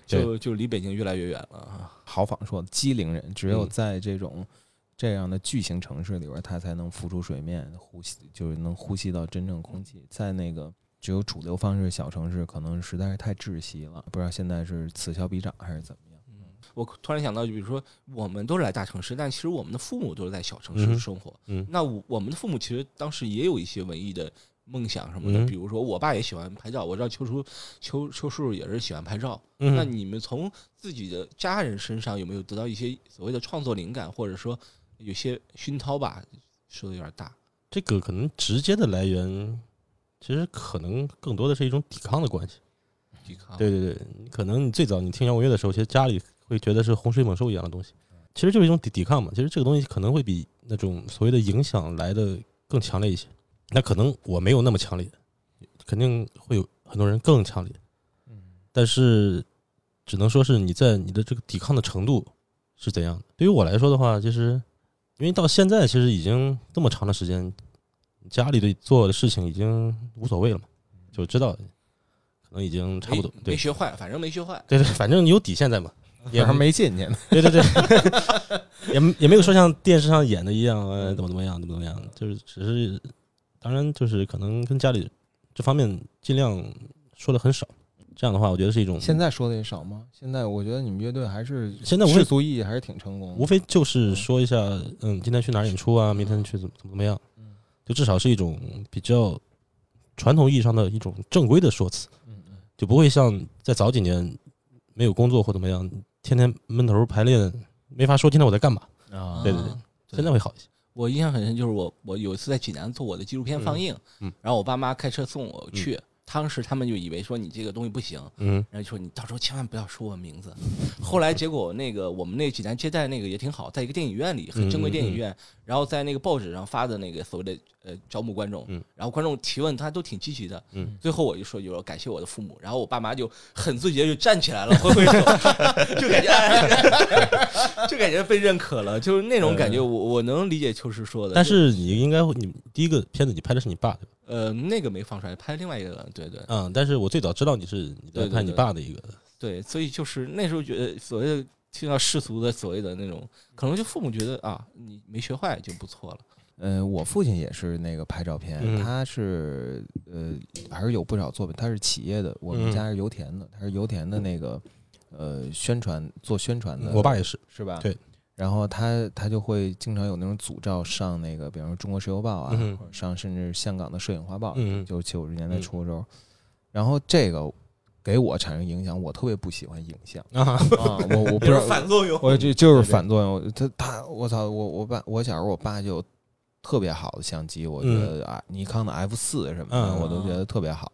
就就离北京越来越远了啊。豪放说的机灵人，只有嗯在这种这样的巨型城市里边，它才能浮出水面，呼吸就是能呼吸到真正空气。在那个只有主流方式小城市，可能实在是太窒息了。不知道现在是此消彼长还是怎么样？嗯我突然想到，就比如说我们都是来大城市，但其实我们的父母都是在小城市生活。嗯那我我们的父母其实当时也有一些文艺的梦想什么的，嗯比如说我爸也喜欢拍照，我知道邱叔邱邱叔叔也是喜欢拍照。嗯那你们从自己的家人身上有没有得到一些所谓的创作灵感，或者说有些熏陶吧？说的有点大，这个可能直接的来源，其实可能更多的是一种抵抗的关系。抵抗。对对对，可能你最早你听摇滚乐的时候，其实家里会觉得是洪水猛兽一样的东西，其实就是一种抵抵抗嘛。其实这个东西可能会比那种所谓的影响来的更强烈一些。那可能我没有那么强烈，肯定会有很多人更强烈。嗯，但是只能说是你在你的这个抵抗的程度是怎样的。对于我来说的话，其实因为到现在其实已经这么长的时间，家里的做的事情已经无所谓了嘛，就知道可能已经差不多没。对没学坏，反正没学坏。对对，反正你有底线在嘛，也反正没进去呢。对对对，[LAUGHS] 也也没有说像电视上演的一样，呃，怎么怎么样，怎么怎么样，就是只是，当然就是可能跟家里这方面尽量说的很少，这样的话，我觉得是一种现在说的也少吗？现在我觉得你们乐队还是现在世俗意义还是挺成功的。无非就是说一下，嗯，今天去哪儿演出啊，明天去怎么怎么怎么样，就至少是一种比较传统意义上的一种正规的说辞，嗯嗯就不会像在早几年没有工作或怎么样，天天闷头排练，没法说今天我在干嘛。啊对对对啊现在会好一些。我印象很深，就是我我有一次在济南做我的纪录片放映，嗯嗯然后我爸妈开车送我去，当时他们就以为说你这个东西不行，嗯然后就说你到时候千万不要说我名字。[LAUGHS] 后来结果那个我们那济南接待那个也挺好，在一个电影院里，很正规电影院，然后在那个报纸上发的那个所谓的呃招募观众，嗯。然后观众提问他都挺积极的，嗯。最后我就说就说感谢我的父母，然后我爸妈就很自觉就站起来了，挥挥手，[LAUGHS] 就感觉、哎、[LAUGHS] 就感觉被认可了，就是那种感觉我，我能理解秋实说的，但是你应该会，你第一个片子你拍的是你爸对吧？呃那个没放出来，拍另外一个，对对。嗯，但是我最早知道你是你在拍你爸的一个，对，所以就是那时候觉得所谓的听到世俗的所谓的那种，可能就父母觉得啊你没学坏就不错了，呃，我父亲也是那个拍照片，嗯他是呃还是有不少作品，他是企业的，我们嗯家是油田的，他是油田的那个呃宣传做宣传的，我爸也是，是吧？对。然后他他就会经常有那种组照上那个，比方说《中国石油报》啊，嗯或者上甚至香港的《摄影画报》，嗯就九十年代嗯初的时候。然后这个给我产生影响，我特别不喜欢影像啊，啊，我我不知道反作用。我这就是反作用。他他，我操，我我爸，我小时候我爸就有特别好的相机，我觉得啊，尼康的 F 四什么的，嗯我都觉得特别好。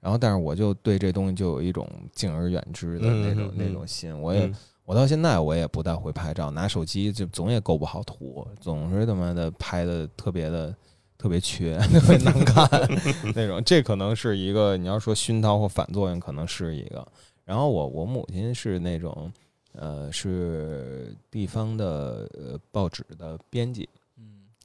然后，但是我就对这东西就有一种敬而远之的那种那种心。我也嗯我到现在我也不太会拍照，拿手机就总也构不好图，总是他妈的拍的特别的特别缺，[LAUGHS] 特别难看那种。这可能是一个你要说熏陶或反作用，可能是一个。然后我我母亲是那种呃是地方的呃报纸的编辑，嗯，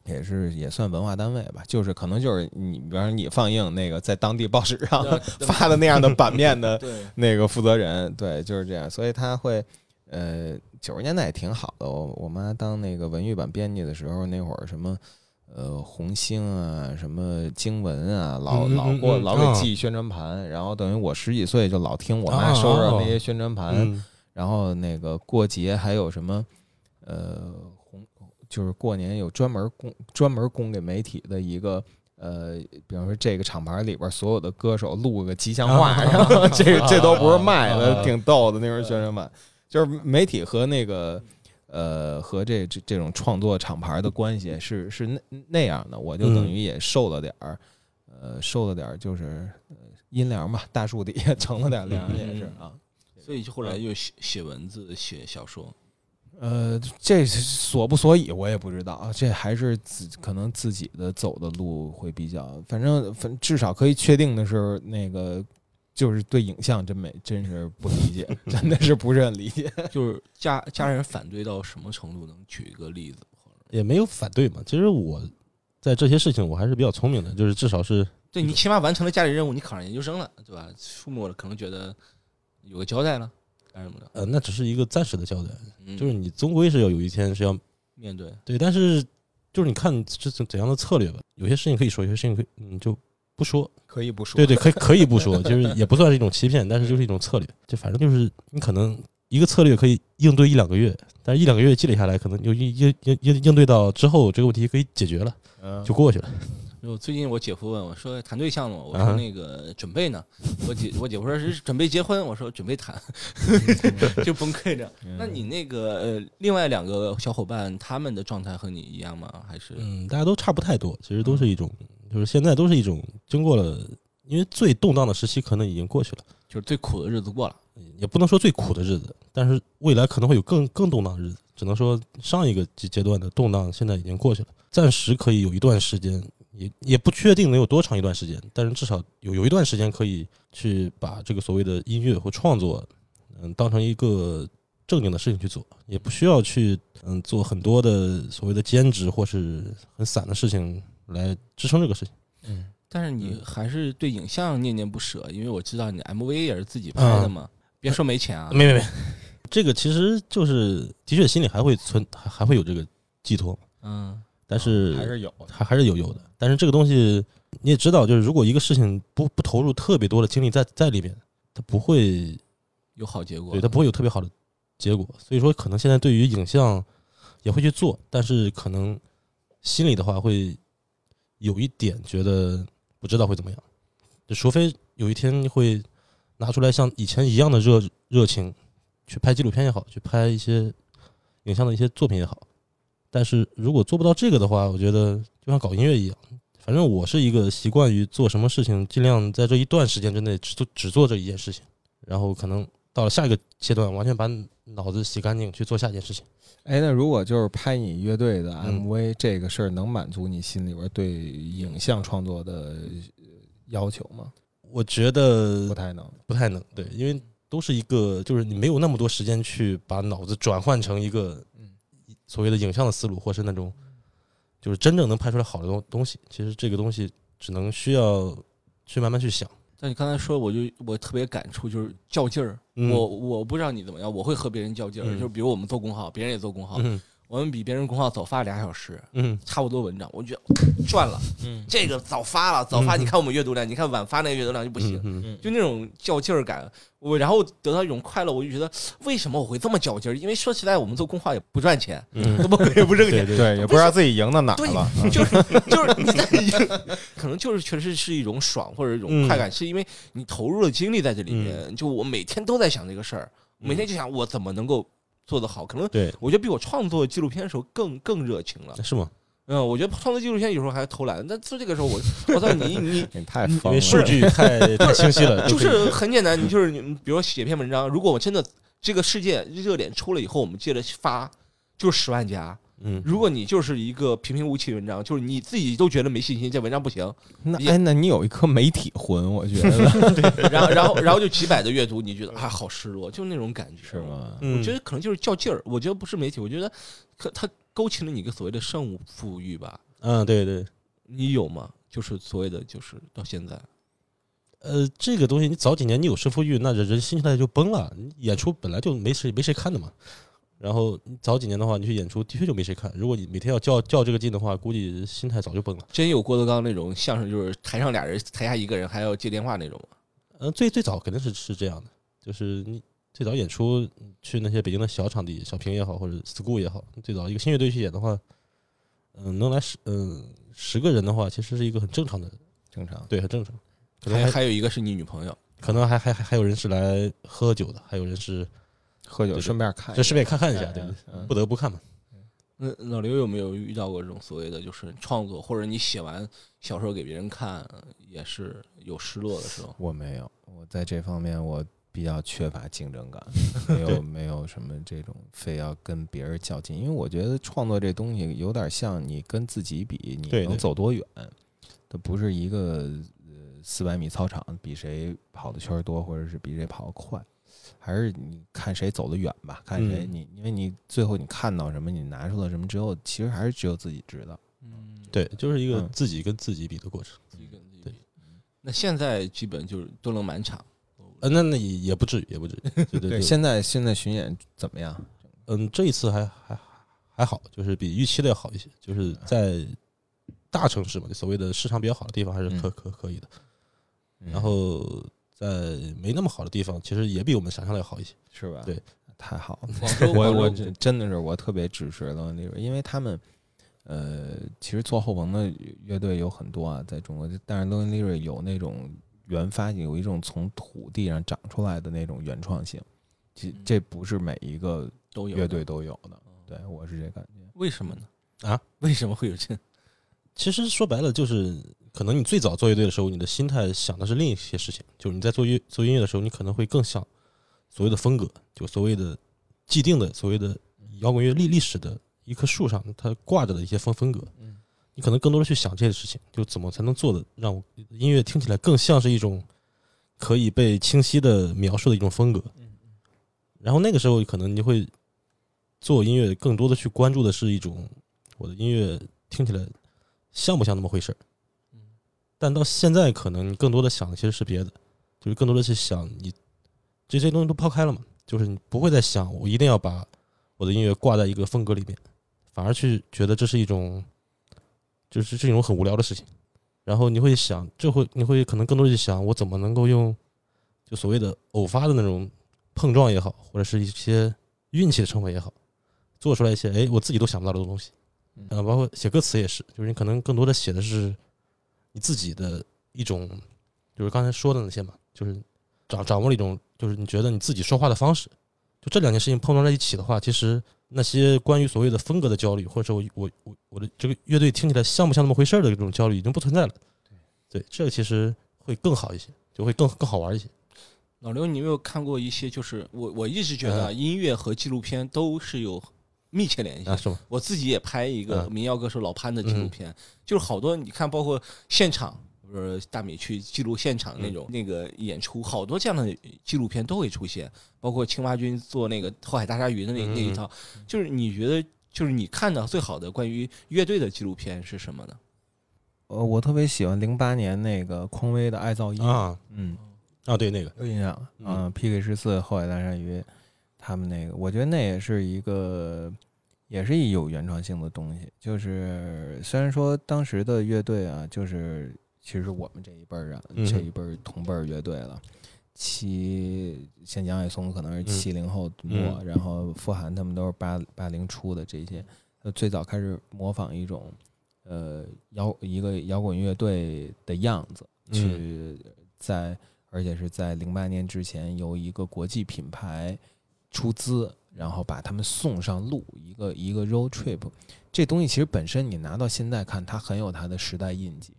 也是也算文化单位吧，就是可能就是你，比方说你放映那个在当地报纸上 [LAUGHS] 发的那样的版面的，[LAUGHS] 那个负责人，对，就是这样，所以他会，呃，九十年代也挺好的。我我妈当那个文娱版编辑的时候，那会儿什么，呃，红星啊，什么经文啊，老老给我嗯啊老给寄宣传盘，然后等于我十几岁就老听我妈啊收着那些宣传盘，嗯。然后那个过节还有什么，呃，红就是过年有专门供专门供给媒体的一个。呃，比方说这个厂牌里边所有的歌手录个吉祥话，[LAUGHS] 啊然后这个这都不是卖的，啊 [LAUGHS] 挺逗的那种宣传版。就是媒体和那个呃和这这这种创作厂牌的关系是是那那样的，我就等于也受了点儿，呃，受了点儿就是呃阴凉吧，大树底下 [LAUGHS] 乘了点凉也是啊。所以就后来又写写文字、写小说。呃，这所不所以我也不知道，啊这还是自可能自己的走的路会比较，反正反至少可以确定的是，那个就是对影像真没真是不理解，[LAUGHS] 真的是不是很理解。[LAUGHS] 就是家家人反对到什么程度？能举一个例子？[LAUGHS] 也没有反对嘛。其实我在这些事情我还是比较聪明的，就是至少是对你起码完成了家里任务，你考上研究生了，对吧？父母可能觉得有个交代了，干什么的？呃，那只是一个暂时的交代，嗯，就是你终归是要有一天是要面对，对，但是就是你看是怎怎样的策略吧。有些事情可以说，有些事情可以嗯就不说。可以不说，对对，可以可以不说，[LAUGHS] 就是也不算是一种欺骗，但是就是一种策略。就反正就是你可能一个策略可以应对一两个月，但是一两个月积累下来，可能就应应应应应对到之后这个问题可以解决了，嗯，就过去了。就最近我姐夫问我说谈对象了吗？我啊说那个准备呢。我姐我姐夫说是准备结婚，我说准备谈，[LAUGHS] 就崩溃着。嗯那你那个呃，另外两个小伙伴他们的状态和你一样吗？还是嗯，大家都差不太多，其实都是一种，就是现在都是一种经过了，因为最动荡的时期可能已经过去了，就是最苦的日子过了？也不能说最苦的日子，但是未来可能会有更更动荡的日子。只能说上一个阶阶段的动荡现在已经过去了，暂时可以有一段时间，也也不确定能有多长一段时间，但是至少有有一段时间可以去把这个所谓的音乐或创作，嗯，当成一个正经的事情去做，也不需要去嗯做很多的所谓的兼职或是很散的事情来支撑这个事情。嗯但是你嗯。还是对影像念念不舍，因为我知道你 MV 也是自己拍的嘛。别说没钱啊，没没没，这个其实就是的确心里还会存还还会有这个寄托，嗯，但是还是有，还还是有有的。但是这个东西你也知道，就是如果一个事情不不投入特别多的精力在在里面，它不会有好结果。对它不会有特别好的结果。所以说，可能现在对于影像也会去做，但是可能心里的话会有一点觉得不知道会怎么样，就除非有一天会拿出来像以前一样的热热情去拍纪录片也好，去拍一些影像的一些作品也好。但是如果做不到这个的话，我觉得就像搞音乐一样，反正我是一个习惯于做什么事情，尽量在这一段时间之内只做只做这一件事情，然后可能到了下一个阶段，完全把脑子洗干净去做下一件事情。哎，那如果就是拍你乐队的嗯 MV 这个事儿，能满足你心里边对影像创作的呃要求吗？我觉得不太能。不太能，对，因为都是一个，就是你没有那么多时间去把脑子转换成一个嗯所谓的影像的思路，或是那种就是真正能拍出来好的东东西。其实这个东西只能需要去慢慢去想。但你刚才说，我就我特别感触，就是较劲儿。嗯我我不知道你怎么样，我会和别人较劲儿。嗯就是比如我们做工号，别人也做工号，嗯我们比别人公号早发俩小时，嗯差不多文章，我觉得赚了。嗯这个早发了，早发，嗯你看我们阅读量，你看晚发那个阅读量就不行。嗯就那种较劲儿感，我然后得到一种快乐，我就觉得为什么我会这么较劲儿？因为说实在，我们做公号也不赚钱，嗯，也不挣钱，对对对，也不知道自己赢到哪了。[LAUGHS] 就是就是你在可能就是确实是一种爽或者一种快感，是因为你投入了精力在这里面。就我每天都在想这个事儿，每天就想我怎么能够做得好。可能对，我觉得比我创作纪录片的时候更更热情了。是吗？嗯，我觉得创作纪录片有时候还偷懒，但做这个时候我 [LAUGHS] 我操你你 [LAUGHS] 你太因疯了，为数据 [LAUGHS] 太太清晰了，就是很简单，你就是你比如说写篇文章，如果我真的这个事件热点出了以后，我们接着发，就是十万加。嗯，如果你就是一个平平无奇的文章，就是你自己都觉得没信心，这文章不行，那哎，那你有一颗媒体魂，我觉得 [LAUGHS] [LAUGHS] 然后然后然后就几百的阅读，你觉得啊好失落，就那种感觉，是？吗？嗯我觉得可能就是较劲儿，我觉得不是媒体，我觉得可它勾起了你一个所谓的胜负欲吧，嗯，对对，你有吗？就是所谓的就是到现在，呃，这个东西你早几年你有胜负欲，那人人心态就崩了。演出本来就没谁没谁看的嘛。然后早几年的话，你去演出的确就没谁看。如果你每天要较较这个劲的话，估计心态早就崩了。真有郭德纲那种相声，就是台上俩人，台下一个人，还要接电话那种吗？嗯，最最早肯定是是这样的，就是你最早演出去那些北京的小场地，小平也好，或者 school 也好，最早一个新乐队去演的话，嗯，能来十嗯十个人的话，其实是一个很正常的，正常。对，很正常。可能还有一个是你女朋友，可能还还还还有人是来喝酒的，还有人是喝酒顺便看，就顺便看看一下，对。不得不看嘛。那老刘有没有遇到过这种所谓的就是创作，或者你写完小说给别人看，也是有失落的时候？我没有，我在这方面我比较缺乏竞争感，[LAUGHS] 没有没有什么这种非要跟别人较劲，因为我觉得创作这东西有点像你跟自己比，你能走多远，它不是一个呃四百米操场比谁跑的圈儿多，或者是比谁跑得快。还是你看谁走得远吧，看谁嗯你，因为你最后你看到什么，你拿出了什么之后，其实还是只有自己知道。嗯，对，就是一个嗯自己跟自己比的过程。自己跟自己比。那现在基本就是都能满场，呃，那那也也不至于，也不至于。[LAUGHS] 对对对，现在现在巡演怎么样？嗯，这一次还还还好，就是比预期的要好一些，就是在大城市嘛，就所谓的市场比较好的地方还是可嗯可可以的。嗯然后在没那么好的地方，其实也比我们想象的要好一些。是吧？对，太好了。[LAUGHS] 我我真真的是我特别支持了那个，因为他们呃，其实做后棚的乐队有很多啊，在中国，但是 Lonely Lyric 有那种原发性，有一种从土地上长出来的那种原创性，这这不是每一个都有乐队都有的。对我是这感觉。为什么呢？啊？为什么会有这？[LAUGHS] 其实说白了，就是可能你最早做乐队的时候，你的心态想的是另一些事情，就是你在做乐做音乐的时候，你可能会更想所谓的风格，就所谓的既定的所谓的摇滚乐历历史的一棵树上它挂着的一些风风格，嗯你可能更多的去想这些事情，就怎么才能做的让我音乐听起来更像是一种可以被清晰的描述的一种风格。然后那个时候可能你会做音乐，更多的去关注的是一种我的音乐听起来像不像那么回事儿。但到现在，可能你更多的想的其实是别的，就是更多的是想你这些东西都抛开了嘛，就是你不会再想我一定要把我的音乐挂在一个风格里面，反而去觉得这是一种，就是这种很无聊的事情。然后你会想，这会你会可能更多的去想，我怎么能够用就所谓的偶发的那种碰撞也好，或者是一些运气的成分也好，做出来一些哎我自己都想不到的东西。嗯呃，包括写歌词也是，就是你可能更多的写的是你自己的一种，就是刚才说的那些嘛，就是掌掌握了一种，就是你觉得你自己说话的方式。就这两件事情碰撞在一起的话，其实那些关于所谓的风格的焦虑，或者说我我我我的这个乐队听起来像不像那么回事儿的这种焦虑已经不存在了。对，这个其实会更好一些，就会更更好玩一些。老刘，你有没有看过一些？就是我我一直觉得啊音乐和纪录片都是有密切联系。啊，。是吗？我自己也拍一个嗯。民谣歌手老潘的纪录片，就是好多你看，包括现场，不是大米去记录现场那种、那个演出，好多这样的纪录片都会出现，包括青蛙君做那个后海大鲨鱼的那嗯那一套，就是你觉得，就是你看到最好的关于乐队的纪录片是什么呢？呃，我特别喜欢零八年那个匡威的《爱造音》，啊。嗯，啊，对那个，有印象。嗯。啊，PK 十四、后海大鲨鱼，他们那个，我觉得那也是一个，也是一有原创性的东西。就是虽然说当时的乐队啊，就是其实我们这一辈儿啊，嗯这一辈儿同辈儿乐队了。七像杨海松可能是七零后末，嗯然后傅涵他们都是八八零初的这些，呃，最早开始模仿一种呃摇一个摇滚乐队的样子，去在而且是在零八年之前由一个国际品牌出资，然后把他们送上路，一个一个 road trip。这东西其实本身你拿到现在看，它很有它的时代印记。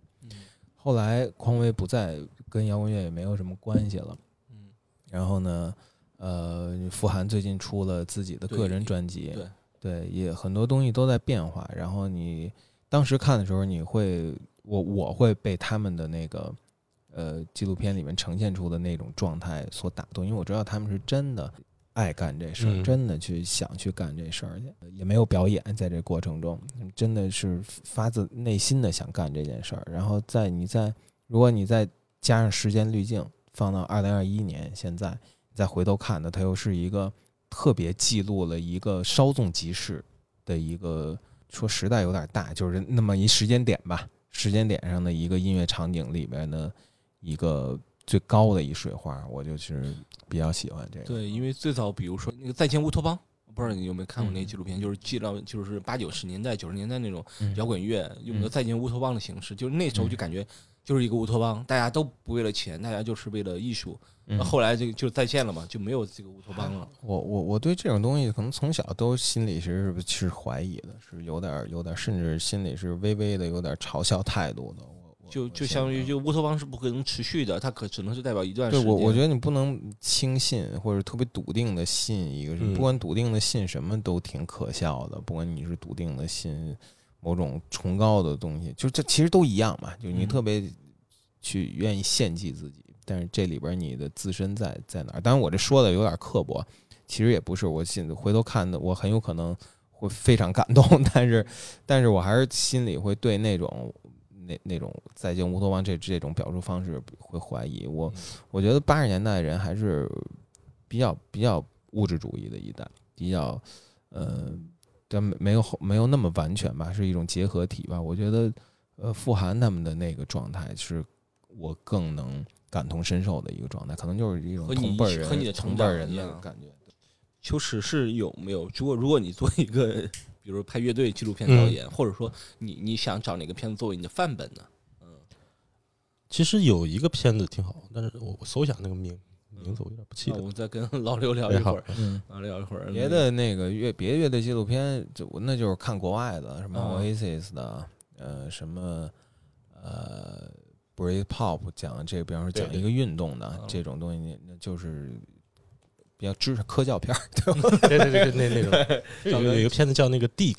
后来匡威不在跟摇滚乐也没有什么关系了，嗯然后呢，呃，傅涵最近出了自己的个人专辑，对对，也很多东西都在变化。然后你当时看的时候，你会，我我会被他们的那个呃纪录片里面呈现出的那种状态所打动，因为我知道他们是真的爱干这事儿，嗯真的去想去干这事儿去，也没有表演在这过程中，真的是发自内心的想干这件事儿。然后在你在如果你再加上时间滤镜，放到二零二一年现在，再回头看呢，它又是一个特别记录了一个稍纵即逝的一个说时代有点大，就是那么一时间点吧，时间点上的一个音乐场景里边的一个最高的一水花，我就是比较喜欢这个。对，因为最早比如说那个《再见乌托邦》，不知道你有没有看过那纪录片，就是记到就是八九十年代、九十年代那种嗯摇滚乐用的《嗯再见乌托邦》的形式，就是那时候就感觉就是一个乌托邦，大家都不为了钱，大家就是为了艺术。后来这个就再见了嘛，就没有这个乌托邦了。我我我对这种东西可能从小都心里是是怀疑的，是有点有点，甚至心里是微微的有点嘲笑态度的。就就相当于就乌托邦是不可能持续的，它可只能是代表一段时间。对我，我觉得你不能轻信或者特别笃定的信一个不管笃定的信什么都挺可笑的。不管你是笃定的信某种崇高的东西，就这其实都一样嘛。就你嗯特别去愿意献祭自己，但是这里边你的自身在在哪儿？当然，我这说的有点刻薄，其实也不是。我现在回头看的，我很有可能会非常感动，[LAUGHS] 但是但是我还是心里会对那种。那那种再见乌托邦这这种表述方式会怀疑我，我觉得八十年代人还是比较比较物质主义的一代，比较呃，但没没有没有那么完全吧，是一种结合体吧。我觉得呃，富含他们的那个状态是我更能感同身受的一个状态，可能就是一种同辈人和你的同辈人的感觉。秋实是有没有？如果如果你做一个，比如拍乐队纪录片导演，或者说你你想找哪个片子作为你的范本呢？嗯。其实有一个片子挺好，但是我我搜一下那个名名字，我有点不记得那我。们再跟老刘聊一会儿，嗯，啊，聊一会儿别的那个乐别的乐队纪录片，就那就是看国外的，什么啊。Oasis 的，呃，什么呃 Brave Pop 讲这，比方说讲一个运动的啊。这种东西，那就是比较知识科教片儿，对对 [LAUGHS] 对，那那种 [LAUGHS] 有有一个片子叫那个 Dig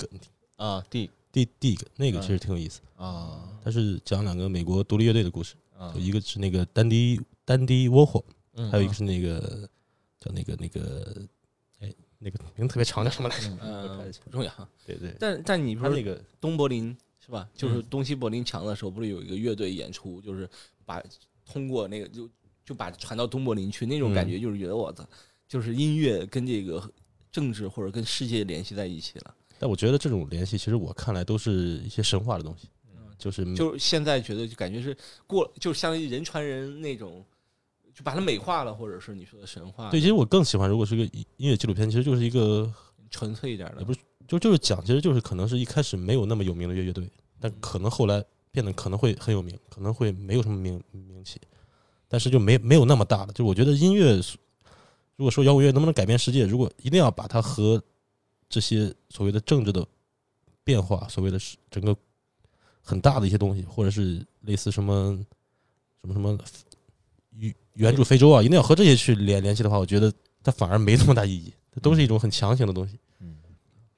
啊，D Dig Dig，那个嗯其实挺有意思。啊它是讲两个美国独立乐队的故事，啊，一个是那个丹迪丹迪沃霍，嗯还有一个是那个叫那个那个哎那个名字特别长叫什么来着？嗯，不重要。对对，但但你不是他那个东柏林是吧？就是嗯东西柏林墙的时候，不是有一个乐队演出，就是把通过那个就就把传到东柏林去，那种感觉就是觉得我操，就是音乐跟这个政治或者跟世界联系在一起了。但我觉得这种联系，其实我看来都是一些神话的东西，就是就是现在觉得就感觉是过，就相当于人传人那种，就把它美化了，或者是你说的神话，对，其实我更喜欢，如果是一个音音乐纪录片，其实就是一个纯粹一点的，也不就就是讲，其实就是可能是一开始没有那么有名的乐乐队，但可能后来变得可能会很有名，可能会没有什么名名气，但是就没没有那么大了。就我觉得音乐，如果说摇滚乐能不能改变世界，如果一定要把它和这些所谓的政治的变化，所谓的是整个很大的一些东西，或者是类似什么什么什么援援助非洲啊，一定要和这些去联联系的话，我觉得它反而没那么大意义，它都是一种很强行的东西。嗯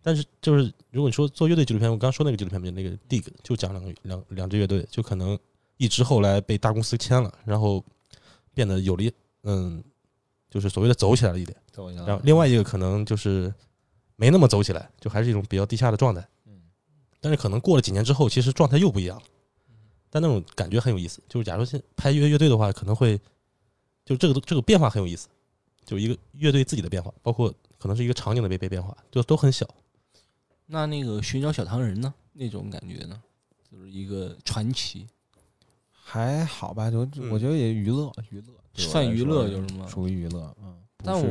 但是就是如果你说做乐队纪录片，我刚刚说那个纪录片那个 Dig 就讲两个两两支乐队，就可能一支后来被大公司签了，然后变得有了一嗯，就是所谓的走起来了一点。然后另外一个可能就是没那么走起来，就还是一种比较低下的状态。嗯但是可能过了几年之后，其实状态又不一样了。但那种感觉很有意思，就是假如现拍乐乐队的话，可能会就这个这个变化很有意思，就一个乐队自己的变化，包括可能是一个场景的变变变化，就都很小。那那个寻找小糖人呢？那种感觉呢？就是一个传奇，还好吧，就嗯我觉得也娱乐娱乐，算娱乐就是吗？属于娱乐，嗯，但我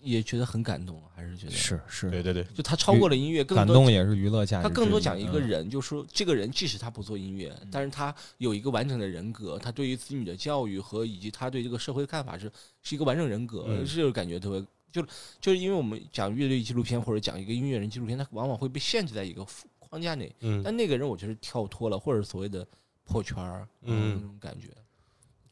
也觉得很感动，还是觉得是是对对对，就他超过了音乐，更感多动也是娱乐价值，他更多讲一个嗯人，就是说这个人即使他不做音乐，但是他有一个完整的人格，他对于子女的教育和以及他对这个社会的看法是是一个完整人格，嗯这种感觉特别。就就是因为我们讲乐队纪录片或者讲一个音乐人纪录片，他往往会被限制在一个框架内，嗯但那个人我觉得跳脱了，或者所谓的破圈儿，嗯那种感觉。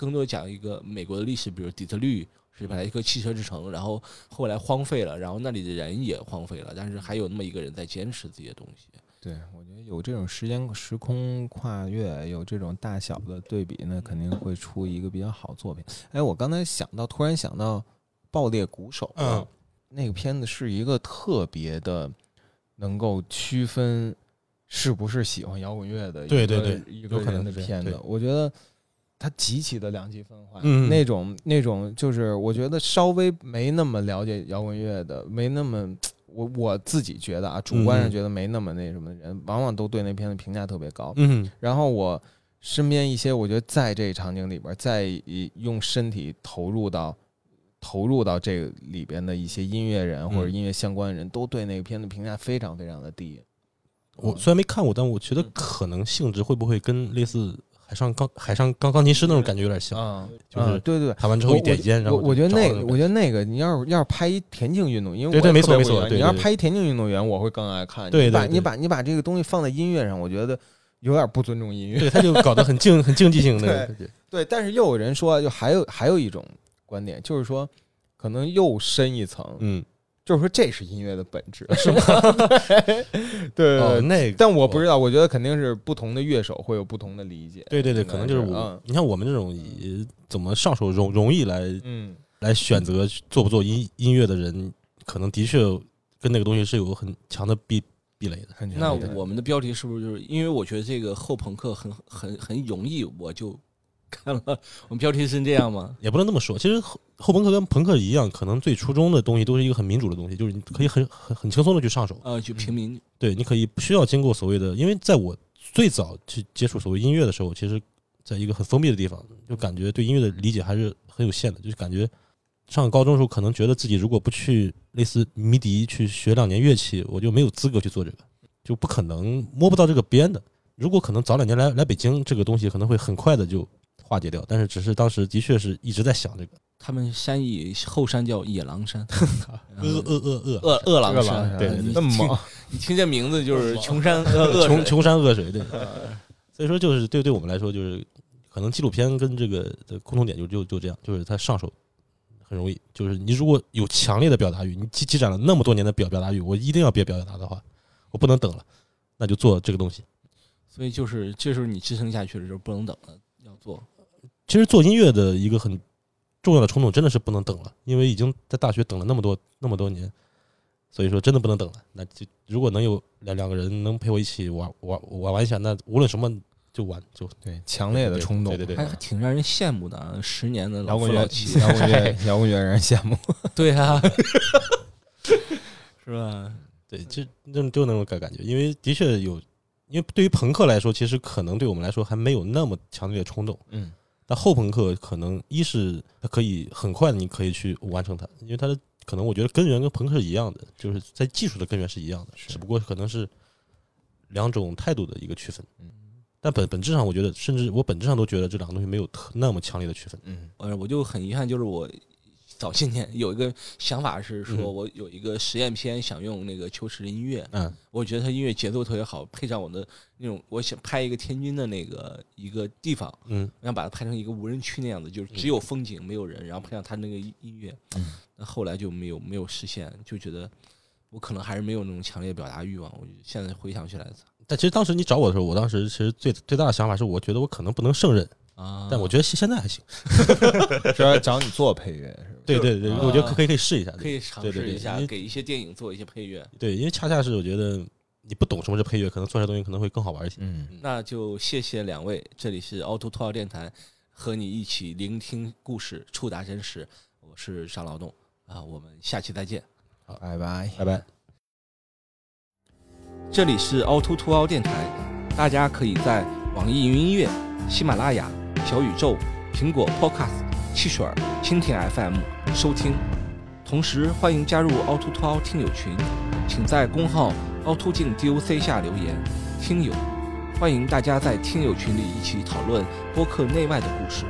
更多讲一个美国的历史，比如底特律，是本来一个汽车之城，然后后来荒废了，然后那里的人也荒废了，但是还有那么一个人在坚持这些东西。对，我觉得有这种时间时空跨越，有这种大小的对比，那肯定会出一个比较好作品。哎，我刚才想到，突然想到《爆裂鼓手》嗯，那个片子是一个特别的能够区分是不是喜欢摇滚乐的一个对对对一个可能人的。片子我觉得它极其的两极分化，嗯那种那种就是我觉得稍微没那么了解摇滚乐的，没那么。我我自己觉得啊，主观上嗯觉得没那么那什么的人，往往都对那片子评价特别高。嗯然后我身边一些，我觉得在这个场景里边，在用身体投入到投入到这个里边的一些音乐人或者嗯音乐相关的人，都对那个片子评价非常非常的低。我虽然没看过，但我觉得可能性质会不会跟类似海上钢海上钢钢琴师那种感觉有点像，啊，就是对对对。弹完之后一点烟，然后我我觉得那个，我觉得那个，你要是要是拍一田径运动，因为对对我也没错没错你要是拍一田径运动员，我会更爱看。对对对你把你把你把这个东西放在音乐上，我觉得有点不尊重音乐。对，他就搞得很竞很竞技性的对。对，但是又有人说，就还有还有一种观点，就是说，可能又深一层，嗯，就是说这是音乐的本质，[LAUGHS] 是吗？[LAUGHS] 对。那个但我不知道，我觉得肯定是不同的乐手会有不同的理解。对对对，可能就是我嗯，你像我们这种以怎么上手容容易来嗯，来选择做不做音音乐的人，可能的确跟那个东西是有很强的壁壁垒的。那我们的标题是不是就是因为我觉得这个后朋克很很很容易，我就看了。我们标题是这样吗？也不能那么说，其实后后朋克跟朋克一样，可能最初衷的东西都是一个很民主的东西，就是你可以很很很轻松的去上手。呃，就平民对，你可以不需要经过所谓的，因为在我最早去接触所谓音乐的时候，其实在一个很封闭的地方，就感觉对音乐的理解还是很有限的，就是感觉上高中的时候，可能觉得自己如果不去类似迷笛去学两年乐器，我就没有资格去做这个，就不可能摸不到这个边的。如果可能早两年来来北京，这个东西可能会很快的就化解掉，但是只是当时的确是一直在想这个他们山以后山叫野狼山，[LAUGHS] 饿饿饿饿饿饿狼恶山，狼对那么猛，你听这名字就是穷山恶 [LAUGHS] 恶水穷穷山恶水，对。[LAUGHS] 所以说，就是对对我们来说，就是可能纪录片跟这个的共同点就就就这样，就是它上手很容易。就是你如果有强烈的表达欲，你积积攒了那么多年的表表达欲，我一定要别表达的话，我不能等了，那就做这个东西。所以就是这时候你支撑下去的时候不能等了，要做。其实做音乐的一个很重要的冲动，真的是不能等了，因为已经在大学等了那么多那么多年，所以说真的不能等了。那就如果能有两两个人能陪我一起玩玩玩玩一下，那无论什么就玩就对，强烈的冲动，对对对还还挺让人羡慕的啊！十年的老摇滚乐夫老妻，，摇滚乐，摇滚乐让人羡慕。对啊，是吧？对，就就就那种感感觉，因为的确有，因为对于朋克来说，其实可能对我们来说还没有那么强烈的冲动。嗯，但后朋克可能一是它可以很快的，你可以去完成它，因为它的可能我觉得根源跟朋克是一样的，就是在技术的根源是一样的，只不过可能是两种态度的一个区分。嗯，但本本质上，我觉得甚至我本质上都觉得这两个东西没有特那么强烈的区分。嗯呃，我就很遗憾，就是我早些年有一个想法是说，嗯我有一个实验片想用那个秋实的音乐，嗯我觉得他音乐节奏特别好，配上我的那种，我想拍一个天津的那个一个地方，嗯我想把它拍成一个无人区那样子，就是只有风景没有人，然后配上他那个音音乐，嗯那后来就没有没有实现，就觉得我可能还是没有那种强烈表达欲望。我现在回想起来但其实当时你找我的时候，我当时其实最最大的想法是，我觉得我可能不能胜任，啊，但我觉得现现在还行。是要找你做配乐对对对，啊我觉得可可以可以试一下。可以尝试一下给一些电影做一些配乐。对，因为恰恰是我觉得你不懂什么是配乐，可能做出来东西可能会更好玩一些。嗯，那就谢谢两位，这里是凹凸凸号电台，和你一起聆听故事，触达真实。我是张劳动啊，我们下期再见。好拜拜。拜拜。这里是凹凸凸凹电台，大家可以在网易云音乐、喜马拉雅、小宇宙、苹果 Podcast、汽水、蜻蜓 FM 收听。同时，欢迎加入凹凸凸凹听友群，请在公号凹凸镜 DOC 下留言。听友，欢迎大家在听友群里一起讨论播客内外的故事。